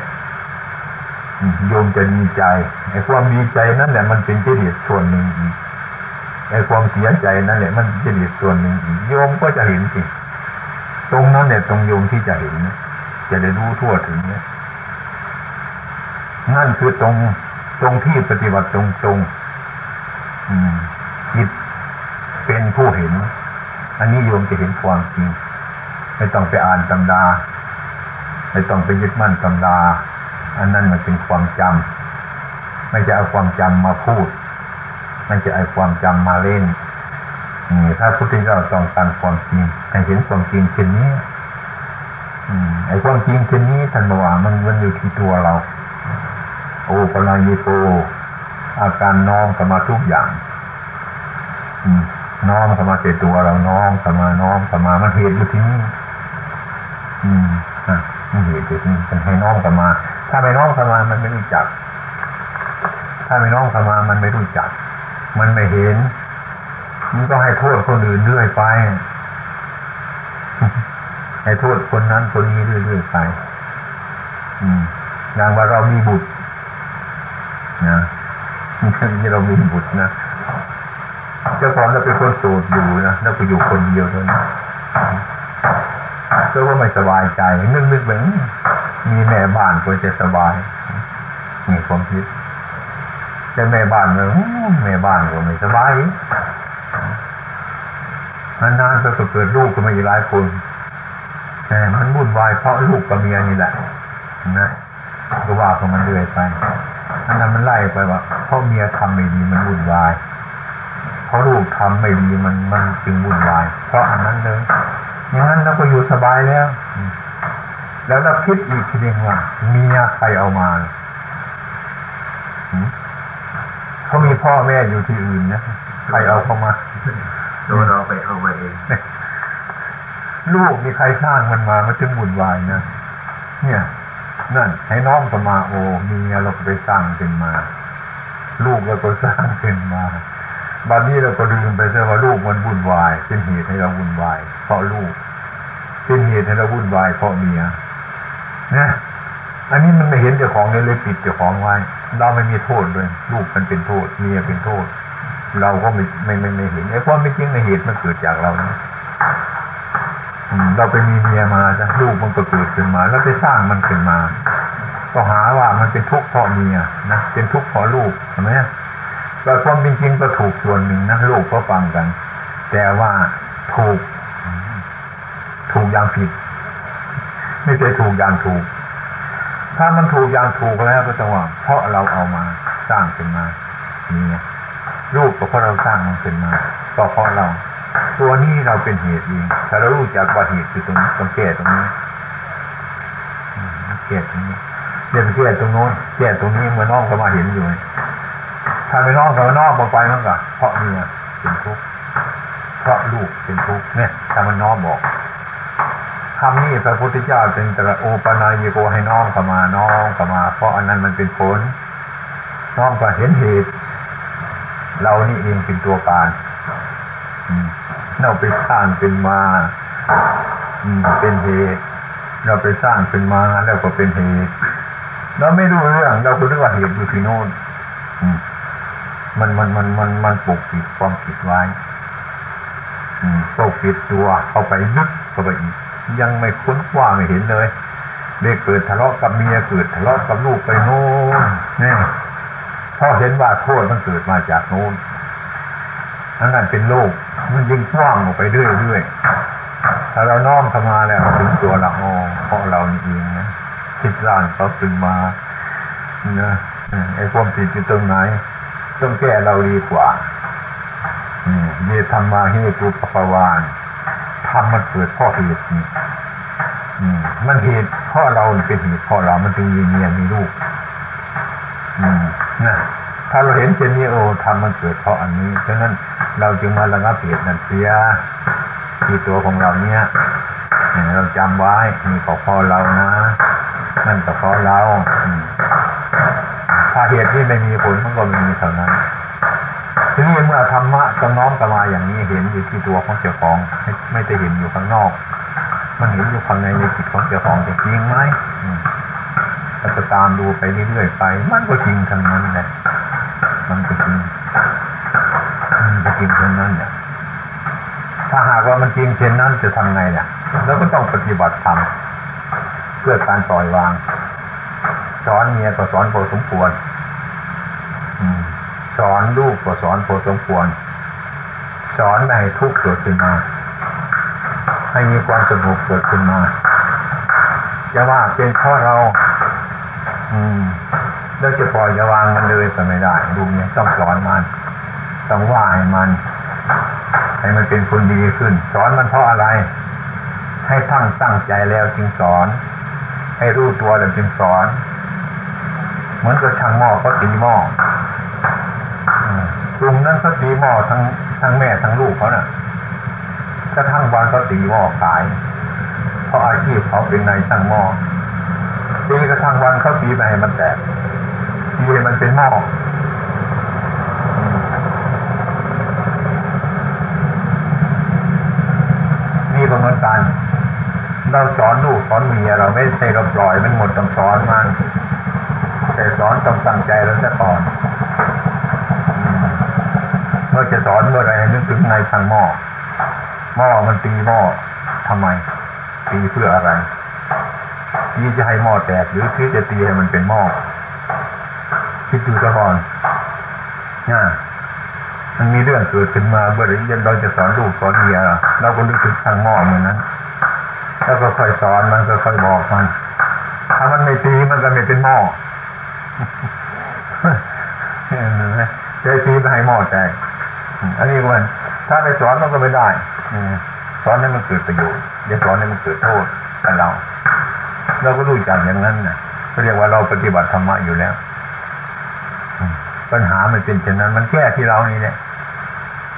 โยมจะดีใจไอ้ความดีใจนั่นแหละมันเป็นจริตส่วนหนึ่งอีกไอ้ความเสียใจนั่นแหละมันจริตส่วนหนึ่งอีกโยมก็จะเห็นสิตรงนั้นเนี่ยตรงโยมที่จะเห็นนะจะได้รู้ทั่วถึงเนี่ยนั่นคือตรงตรงที่ปฏิบัติตรงตรงจิตเป็นผู้เห็น อันนี้โยมจะเห็นความจริง ไม่ต้องไปอ่านตำราไม่ต้องไปยึดมั่นตำรา อันนั้นมันเป็นความจำไม่จะเอาความจำมาพูด ไม่จะเอาความจำมาเล่นถ้าพุทธเจ้าต้องการความจริงให้เห็นความจริงเช่นนี้ไอ้ความจริงเช่นนี้ท่านบอกว่ามันมันอยู่ที่ตัวเรา โอปนายโกอาการน้อมเข้ามาทุกอย่างน้อมเข้ามาเจตัวเราน้อมเข้ามาน้อมเข้ามามันเหตุอยู่ที่นี่ อืมอะมันเหตุอยู่ที่นี่เป็นให้น้อมเข้ามา ถ้าไม่น้อมเข้ามามันไม่รู้จัก ถ้าไม่น้อมเข้ามามันไม่รู้จัก มันไม่เห็น มันก็ให้โทษคนอื่นเรื่อยไป ให้โทษคนนั้นคนนี้เรื่อยๆไป อืมอย่างว่าเรามีบุตรนะนี่เรามีบุตรนะเจ้าของเราเป็นคนโสดอยู่นะแล้วไปอยู่คนเดียวเท่านั้นก็ว่าไม่สบายใจนึกนึกแบบ มีแม่บ้านควรจะสบายมีความคิดแต่แม่บ้านเลยแม่บ้านก็ไม่สบายนานๆก็เกิดลูกก็มาอีหลายคนแต่มันวุ่นวายเพราะลูกกับเมียนี่แหละนะก็ว่าของมันเรื่อยไปอันนั้นมันไล่ไปว่าเพราะเมียทำไม่ดีมันวุ่นวายเพราะลูกทำไม่ดีมันมันจึงวุ่นวาย เพราะอันนั้นเลยอย่างนั้นเราก็อยู่สบายแล้ว แล้วเราคิดอีกทีนึงว่าเมียใครเอามาเขามีพ่อแม่อยู่ที่อื่นนะใครเอาเข้ามาตัวเราไปเอามาเองลูกมีใครสร้างมันมามันจึงวุ่นวายนะเนี่ยนั่นให้น้อมเข้ามาโอ้เมียเราก็ไปสร้างขึ้นมา ลูกเราก็สร้างขึ้นมาบัดนี้เราก็ลืมไปซะว่าลูกมันวุ่นวาย เป็นเหตุให้เราวุ่นวาย เพราะลูก เป็นเหตุให้เราวุ่นวายเพราะเมีย นะอันนี้มันไม่เห็นเจ้าของเลยเลยปิดเจ้าของไว้ เราไม่มีโทษเลยลูกมันเป็นโทษเมียเป็นโทษ เราก็ไม่ไม่ไม่ไม่เห็นไอ้ความไม่จริงในเหตุมันเกิดจากเรานะเราไปมีเมียมาจ้ะลูกมันก็เกิดขึ้นมา แล้วไปสร้างมันขึ้นมา ก็หาว่ามันเป็นทุกข์เพราะเมียนะเป็นทุกข์เพราะลูกใช่ไหมแต่ความจริงก็ถูกส่วนหนึ่งนะลูกก็ฟังกัน แต่ว่าถูกถูกอย่างผิด ไม่ใช่ถูกอย่างถูก ถ้ามันถูกอย่างถูกแล้วก็ต้องว่าเพราะเราเอามาสร้างขึ้นมาเมียลูกก็เพราะเราสร้างมันขึ้นมาก็เพราะเรา ตัวนี้เราเป็นเหตุเองถ้าเรารู้จักว่าเหตุคือตรงนี้ต้องแก้ตรงนี้แก้ตรงนี้เดี๋ยวไปแก้ตรงโน้นแก้ตรงนี้เมื่อน้องเขามาเห็นอยู่ถ้าไม่น้องเขานอกมาไปมันก็เพราะเมียเป็นทุกข์เพราะลูกเป็นทุกข์เนี่ยถ้ามันน้อมบอก คำนี้พระพุทธเจ้าจึงตรัสโอปนายโกให้น้อมเข้ามาน้อมเข้ามา เพราะอันนั้นมันเป็นผลน้อมก็เห็นเหตุ เรานี่เองเป็นตัวการเราไปสร้างเป็นมาอืมเป็นเหตุ เราไปสร้างเป็นมาแล้วก็เป็นเหตุ เราไม่รู้เรื่อง เราก็นึกว่าเหตุอยู่ที่โน่นมันมันมันมันมันปกปิดความผิดไว้ปกปิดตัวเข้าไปยึดเข้าไปอีก ยังไม่ค้นคว้าไม่เห็นเลยเด็กเกิดทะเลาะกับเมียเกิดทะเลาะกับลูกไปโน่นเนี่ยเพราะเห็นว่าโทษมันเกิดมาจากโน้นอันนั้นเป็นโลก มันยิ่งกว้างออกไปเรื่อยๆ ถ้าถ้าเราน้อมเข้ามาแล้วถึงตัวเราโอ้เพราะเรานี่เองนะคิดร่างเขาตึงมานะไอ้ความผิดอยู่ตรงไหน ต้องแก้เราดีกว่าอืมเยธรรมาหิตุปปวาน ทำมันเกิดเพ่อเหตุนี่มันเหตุเพ่อเราเป็นเหตุเพ่อเรามันจึงมีเมียมีลูกนะถ้าเราเห็นเช่นนี้โอ้ทำมันเกิดเพราะอันนี้ฉะนั้นเราจึงมาระงับเหตุนั่นเสียที่ตัวของเราเนี้ยเนี่ยเราจำไว้นี่ก็เพอเรานะนั่นก็พราะเราถ้าเหตุที่ไม่มีผลมันก็ไม่มีเท่านั้น ทีนี้เมื่อธรรมะกำน้อมกำมาอย่างนี้เห็นอยู่ที่ตัวของเจ้าของไม่ได้เห็นอยู่ข้างนอก มันเห็นอยู่ข้างในในจิตของเจ้าของจริงไหมอืมเราจะตามดูไปเรื่อยๆไป มันก็จริงทั้งนั้นแหละมันก็จริงมันก็จริงทั้งนั้นเนี่ยถ้าหากว่ามันจริงเช่นนั้นจะทำไงเนี่ยเราก็ต้องปฏิบัติธรรมเพื่อการปล่อยวางสอนเมียก็สอนพอสมควร อืม สอนลูกก็สอนพอสมควร สอนไม่ให้ทุกข์เกิดขึ้นมา ให้มีความสงบเกิดขึ้นมาจะว่าเป็นเพราะเรา อืมแล้วจะปล่อยจะวางมันเลยก็ไม่ได้ลูกเนี่ยต้องสอนมันต้องว่าให้มัน ให้มันเป็นคนดีขึ้น สอนมันเพราะอะไร ให้ตั้งตั้งใจแล้วจึงสอน ให้รู้ตัวแล้วจึงสอน เหมือนกับช่างหม้อเขาตีหม้อ กลุ่มนั้นก็ตีหม้อทั้งทั้งแม่ทั้งลูกเขาน่ะกระทั่งวันก็ตีหม้อขาย เพราะอาชีพเขาเป็นนายช่างหม้อตีกระทั่งวันเขาตีไปให้มันแตกตีให้มันเป็นหม้อนี่ก็เหมือนกันเราสอนลูกสอนเมียเราไม่ใช่เราปล่อยมันหมดต้องสอนมันแต่สอนต้องตั้งใจเราซะก่อน มื่อจะสอนเมื่อไรให้นึกถึงนายช่างหม้อหม้อมันตีหม้อทำไม ตีเพื่ออะไรตีจะให้หม้อแตกหรือคิดจะตีให้มันเป็นหม้อคิดดูซะก่อนนะมันมีเรื่องเกิดขึ้นมาเมื่อไรเราจะสอนลูกสอนเมียเราก็นึกถึงช่างหม้อเหมือนนั้นแล้วก็ค่อยสอนมันก็ค่อยบอกมันถ้ามันไม่ตีมันก็ไม่เป็นหม้อเห็นไหมใจตีไปให้หม้อแตก อันนี้มันถ้าไปสอนมันก็ไม่ได้สอนให้มันเกิดประโยชน์อย่าสอนให้มันเกิดโทษกับเรา เราก็รู้จักอย่างนั้นนะก็เรียกว่าเราปฏิบัติธรรมะอยู่แล้วปัญหามันเป็นเช่นนั้น มันแก้ที่เรานี่เนี่ย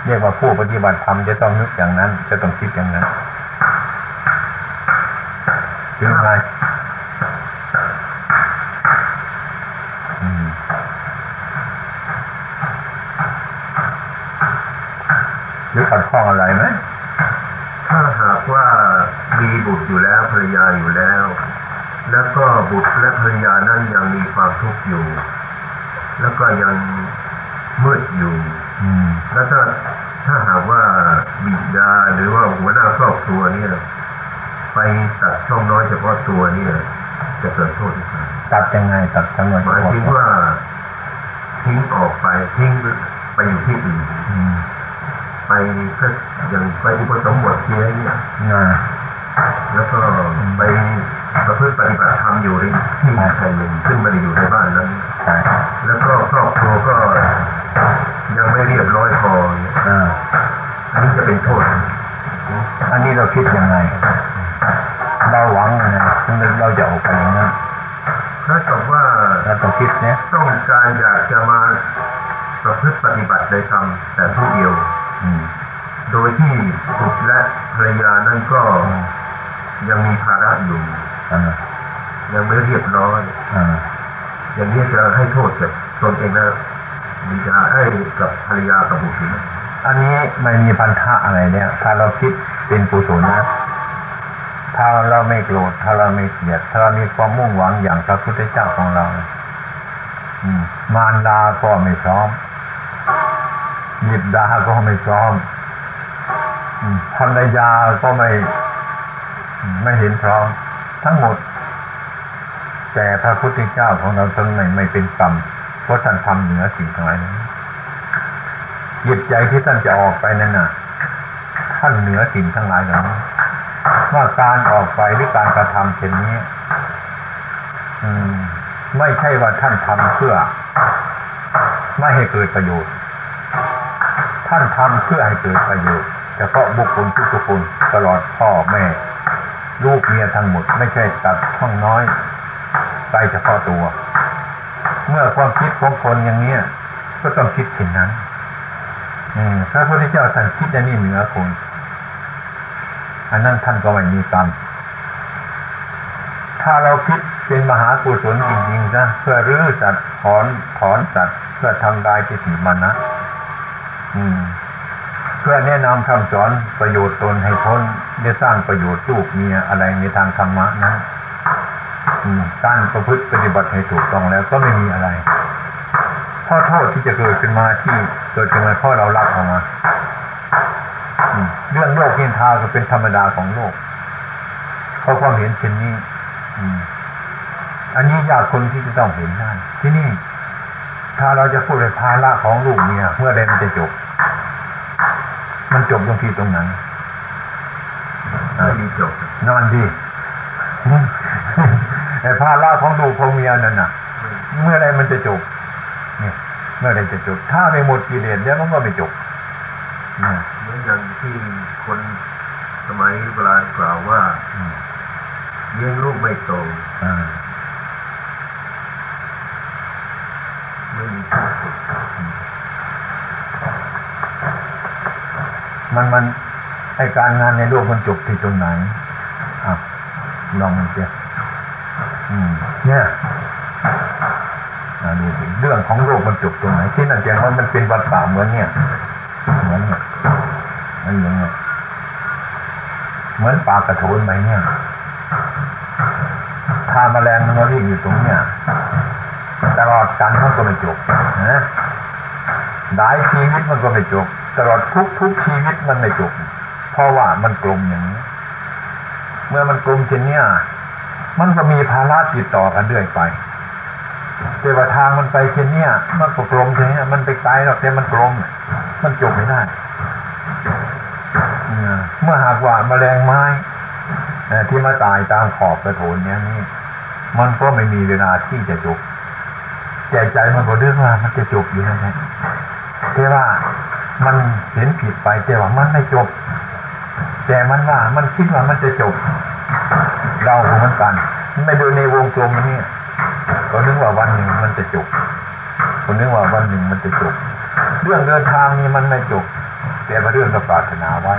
เรียกว่าผู้ปฏิบัติธรรมจะต้องนึกอย่างนั้น จะต้องคิดอย่างนั้นถึงไงหรือขัดข้องอะไรไหม ถ้าหากว่า มีบุตรอยู่แล้วภรรยาอยู่แล้ว แล้วก็บุตรและภรรยานั้นยังมีความทุกข์อยู่ แล้วก็ยังมืดอยู่อืมแล้วถ้าถ้าหากว่าบิดาหรือว่าหัวหน้าครอบครัวเนี่ย ไปตัดช่องน้อยเฉพาะตัวเนี่ย จะเกิดโทษหรือเปล่าตัดยังไงตัดจำนวนหมายถึงว่าทิ้งออกไปทิ้งไปอยู่ที่อื่นอืมไปก็อย่างไปอุปสมบทเทียเนี่ยน่า แล้วก็ไปประพฤติปฏิบัติธรรมอยู่ในที่แห่งหนึ่งซึ่งไม่ได้อยู่ในบ้านนั้นใช่แล้วก็ครอบครัวก็ยังไม่เรียบร้อยพอเนี่ยอ่าอันนี้จะเป็นโทษ อันนี้เราคิดยังไง เราหวังยังไงถึงเราจะออกไปอย่างนั้นถ้ากับว่าเราต้องคิดเนี่ยต้องการอยากจะมาประพฤติปฏิบัติในธรรมแต่ผู้เดียวอืมโดยที่บุตรและภรรยานั้นก็ ยังมีภาระอยู่อ่ายังไม่เรียบร้อยอ่าอย่างนี้จะให้โทษกับตนเองนะบิดาไอ้ยกับภรรยากับบุตรนะอันนี้ไม่มีพันธะอะไรเนี่ย ถ้าเราคิดเป็นกุศลนะถ้าเราไม่โกรธถ้าเราไม่เกลียดถ้าเรามีความมุ่งหวังอย่างพระพุทธเจ้าของเราอืมมารดาก็ไม่พร้อมบิดาก็ไม่พร้อมอืมภรรยาก็ไม่ ไม่เห็นพร้อมทั้งหมด แต่พระพุทธเจ้าของเราท่านไม่ไม่เป็นกรรมเพราะท่านทำเหนือสิ่งทั้งหลายนั้นจิตใจที่ท่านจะออกไปนั่นน่ะท่านเหนือสิ่งทั้งหลายเหล่านี้ว่าการออกไปหรือการกระทำเช่นนี้ อืม ไม่ใช่ว่าท่านทำเพื่อ ไม่ให้เกิดประโยชน์ ท่านทำเพื่อให้เกิดประโยชน์เฉพาะบุคคลทุกคนตลอดพ่อแม่ ลูกเมียทั้งหมดไม่ใช่ตัดช่องน้อยไปเฉพาะตัว เมื่อความคิดของคนอย่างเนี้ยก็ต้องคิดเช่นนั้นพระพุทธเจ้าท่านคิดอันนี้เหนือคนอันนั้นท่านก็ไม่มีกรรมถ้าเราคิดเป็นมหากุศลจริงๆนะเพื่อรื้อสัตว์ถอนถอนสัตว์เพื่อทำลายทิฏฐิมานนะเพื่อแนะนำคำสอนประโยชน์ตนให้พ้น ได้สร้างประโยชน์ลูกเมียอะไรในทางธรรมะนั้นการประพฤติปฏิบัติให้ถูกต้องแล้วก็ไม่มีอะไรพราะโทษที่จะเกิดขึ้นมาที่เกิดขึ้นมาเพราะเรารับออกมาเรื่องโลกนินทาก็เป็นธรรมดาของโลกเพราะความเห็นเช่นนี้อันนี้ยากคนที่จะต้องเห็นได้ที่นี่ ถ้าเราจะพูดในภาระของลูกเมียเมื่อใดมันจะจบ มันจบตรงที่ตรงนั้น ไม่มีจบนั่นดีไอ้ภาระของลูของเมียนั่นน่ะ เมื่อไรมันจะจบเนี่ยเมื่อไรจะจบ ถ้าไม่หมดกิเลสเดี๋ยวมันก็ไม่จบเหมือนอย่างที่คนสมัยโบราณกล่าวว่าเลี้ยงลูกไม่โตไม่มีที่สุดมันมัน ไอการงานในโลกมันจบที่ตรงไหนอะลองมันเสียเนี่ยดูสิเรื่องของโลกมันจบตรงไหนที่นั่นแจ้งว่ามันเป็นวัฏฏะเหมือนเนี่ยเหมือนเนี่ยมันอย่างเงี้ยเหมือนปลากระโถนไปเนี่ยถ้าแมลงมันมาวิ่งอยู่ตรงเนี้ยตลอดกันมันก็ไม่จบนะหลายชีวิตมันก็ไม่จบ ตลอดทุกทุกชีวิตมันไม่จบ เพราะว่ามันกลมอย่างนี้ เมื่อมันกลมเช่นเนี้ยมันก็มีภาระติดต่อกันเรื่อยไปแต่ว่าทางมันไปเช่นเนี้ยมันก็กลมเช่นเนี้ยมันไปไกลหรอกแต่มันกลมมันจบไม่ได้เมื่อหากว่าแมลงไม้ที่มาตายตามขอบกระโถนเนี้ยนี่มันก็ไม่มีเวลาที่จะจบใจใจมันก็เรื่องว่ามันจะจบอยู่นั่นแหละแต่ว่ามันเห็นผิดไปแต่ว่ามันไม่จบ แต่มันว่ามันคิดว่ามันจะจบเราก็เหมือนกันไม่โดูในวงกลมอันนี้ก็นึกว่าวันหนึ่งมันจะจบคนนึกว่าวันหนึ่งมันจะจบ เรื่องเดินทางนี้มันไม่จบ แต่ว่าเรื่องเราปรารถนาไว้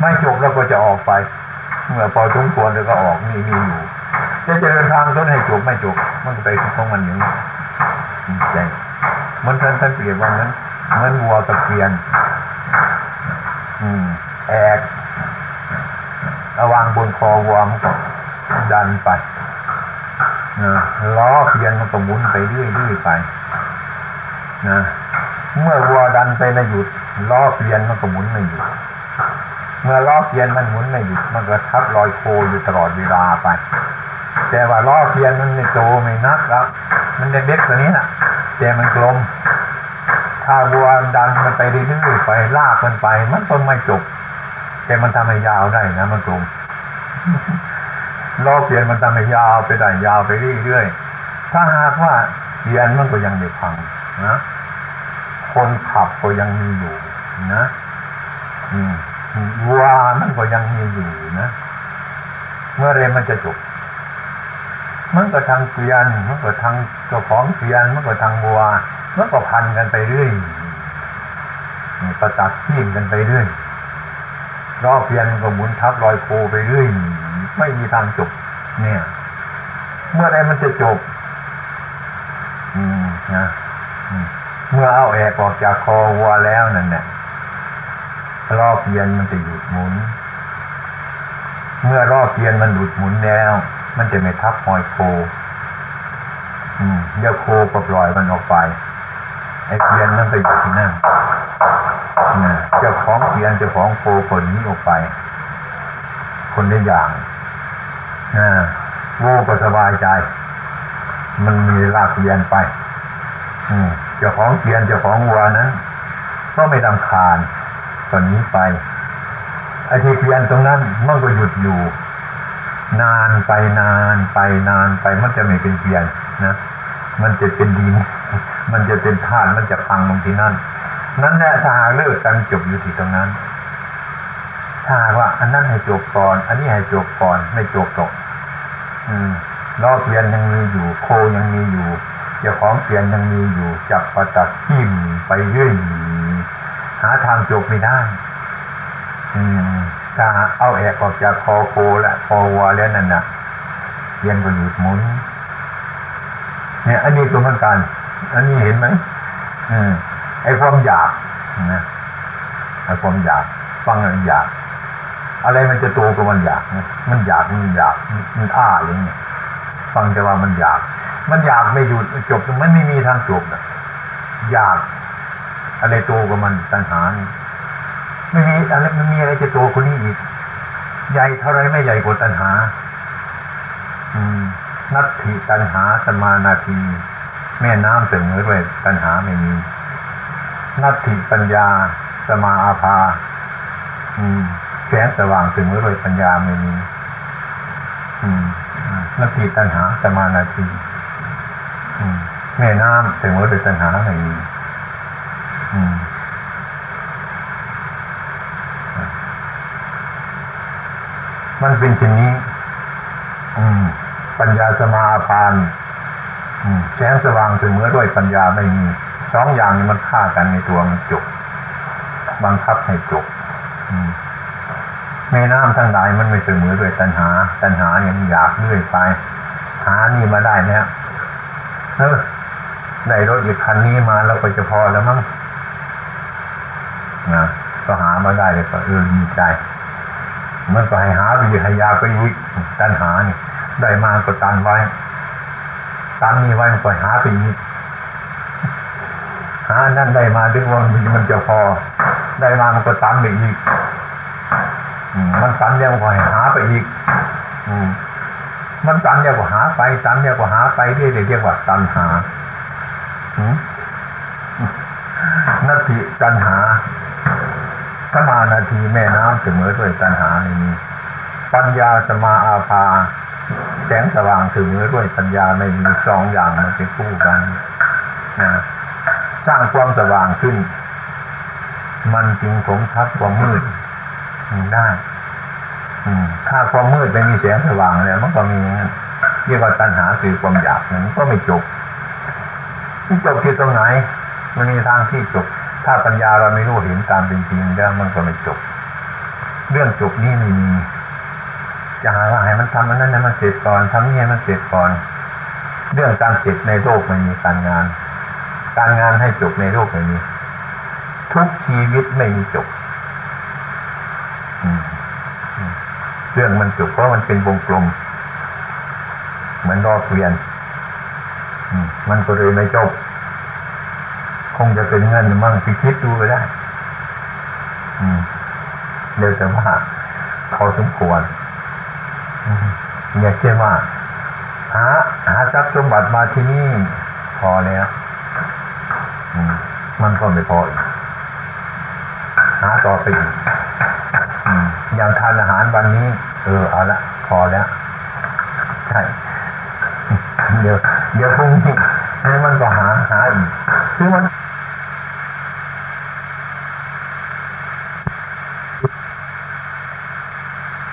ไม่จบเราก็จะออกไป เมื่อพอสมควรเราก็ออกมีมีอยู่จะจะเดินทางต้นให้จบไม่จบ มันก็ไปของมันอย่างนี้ใช่มันท่านท่านเปรียบว่าเหมือนเหมือนวัวกับเกวียน แอกเอาวางบนคอวัวมันก็ดันไปนะล้อเกวียนมันก็หมุนไปเรื่อยๆไปนะเมื่อวัวดันไปไม่หยุดล้อเกวียนมันก็หมุนไม่หยุดเมื่อล้อเกวียนมันหมุนไม่หยุดมันก็ทับรอยโคอยู่ตลอดเวลาไป แต่ว่าล้อเกวียนมันไม่โตไม่นักแล้วมันเด็กๆตัวนี้นะแต่มันกลมาวัวดันมันไปเรื่อยๆไปลากมันไป มันก็ไม่จบ แต่มันทำให้ยาวได้นะมันกลมล้อเปลี่ยนมันทำให้ยาวไปได้ยาวไปเรื่อยๆถ้าหากว่าเปลี่ยนมันก็ยังไม่พังนะคนขับก็ยังมีอยู่นะอืมวัวมันก็ยังมีอยู่นะ เมื่อไรมันจะจบมันก็ทางเกวียนมันก็ทางเจ้าของเกวียนมันก็ทางวัว มันก็พันกันไปเรื่อยนี่ประตักขีมกันไปเรื่อยรอบเกวียนก็หมุนทับรอยโคไปเรื่อยไม่มีทางจบ เนี่ย เมื่อไรมันจะจบ อืมนะเมื่อเอาแอกออกจากคอวัวแล้วนั่นเนี่ยรอบเกวียนมันจะหยุดหมุน เมื่อรอบเกวียนมันหยุดหมุนแล้ว มันจะไม่ทับหอยโค อืมเดี๋ยวโคก็ปล่อยมันออกไป ไอ้เกวียนมันไปอยู่ที่นั่นนะเจ้าของเกวียนเจ้าของโคคนนี้ออกไป คนละอย่างนะโง่ก็สบายใจ มันมีลากเกวียนไปอืมเจ้าของเกวียนเจ้าของวัวนั้นก็ไม่ดำคาญคนนี้ไปไอ้ที่เพียนตรงนั้นมันก็หยุดอยู่ นานไปนานไปนานไปมันจะไม่เป็นเพียนนะมันจะเป็นดิน มันจะเป็นธาตุมันจะพังตรงที่นั่น นั่นแหละถ้าหากเลิกกันจบอยู่ที่ตรงนั้น ถ้าว่า อันนั้นให้จบก่อน อันนี้ให้จบก่อน ไม่จบตกอืมล้อเปลี่ยนยังมีอยู่ โคยังมีอยู่เจ้าของเปลี่ยนยังมีอยู่ จับประตักทิ่มไปเรื่อยหาทางจบไม่ได้ อืมถ้าเอาแอกออกจากคอโคและคอวัวแล้วนั่นน่ะเปลี่ยนก็หยุดหมุนเนี่ยอันนี้ก็เหมือนกัน อันนี้เห็นไหมอืมไอ้ความอยากนะไอ้ความอยาก ฟังแล้วอยาก อะไรมันจะโตก็มันอยากนะมันอยากมันอยากมันอ้าอย่างเงี้ยฟังแต่ว่ามันอยาก มันอยากไม่หยุดจบมันไม่มีทางจบนะอยาก อะไรโตกว่ามันตัณหานี่ไม่มีอะไรไม่มีอะไรจะโตกว่านี้อีก ใหญ่เท่าไรไม่ใหญ่กว่าตัณหา อืมนัตถิตัณหาสมานาที แม่น้ำเสมอด้วยตัณหาไม่มีนัตถิปัญญาสมาอาภาอืมแสงสว่างถึงด้วยปัญญาไม่มีอืมนัตถิตัณหาสมานาทีอืมแม่น้ำถึงด้วยตัณหาไม่มีอืมมันเป็นเช่นนี้อืมปัญญาสมาพานอืม แสงสว่างถึงเมื่อด้วยปัญญาไม่มีสองอย่างนี้มันฆ่ากันในตัวมันจบบังคับให้จบอืมแม่น้ำทั้งหลายมันไม่เสมอด้วยตัณหา ตัณหาเนี่ยมันอยากเรื่อยไป หานี่มาได้เนี่ยเออได้รถอีกคันนี้มาแล้วก็จะพอแล้วมั้งนะก็หามาได้เลยก็เออดีใจมันก็ให้หาวิทยาไปอีกตัณหานี่ได้มาก็ตันไว้ ตันนี่ไว้มันก็หาไปอีกหานั่นได้มาดึงว่ามันจะพอ ได้มามันก็ตันไปอีกมันตันแล้วมันก็ให้หาไปอีก อืมันตันแล้วก็หาไปตันแล้วก็หาไปเรื่อยๆเรียกว่าตันหานาทีตันหาสมานาทีแม่น้ำเสมอด้วยตันหาในนี้ ปัญญาสมาอาภา แสงสว่างถึงเมื่อด้วยปัญญาไม่มีสองอย่างมันเป็นคู่กันนะสร้างความสว่างขึ้น มันจึงผมทับความมืดได้ถ้าความมืดไม่มีแสงสว่างแล้วมันก็มีเรียกว่าตัณหาคือความอยากนั้นก็ไม่จบที่จบคือตรงไหน มันมีทางที่จบ ถ้าปัญญาเราไม่รู้เห็นตามเป็นจริงแล้วมันก็ไม่จบ เรื่องจบนี่ไม่มี จะหาว่าให้มันทำอันนั้นให้มันเสร็จก่อนทำนี่ให้มันเสร็จก่อน เรื่องการเสร็จในโลกไม่มีการงาน การงานให้จบในโลกไม่มีทุกชีวิตไม่มีจบเรื่องมันจบเพราะมันเป็นวงกลมเหมือนรอบเวียนมันก็เลยไม่จบ คงจะเป็นเงินมั่งพิคิดดูไปได้เดี๋ยวแต่ว่าพอสมควร อย่าเชื่อว่า หาหาทรัพย์สมบัติมาที่นี่พอแล้วมันก็ไม่พออีกหาต่อไปอีกอย่างทานอาหารวันนี้ เออเอาละพอแล้ว ใช่ เดี๋ยวเดี๋ยวพรุ่งนี้มันก็หาหาอีกคือมัน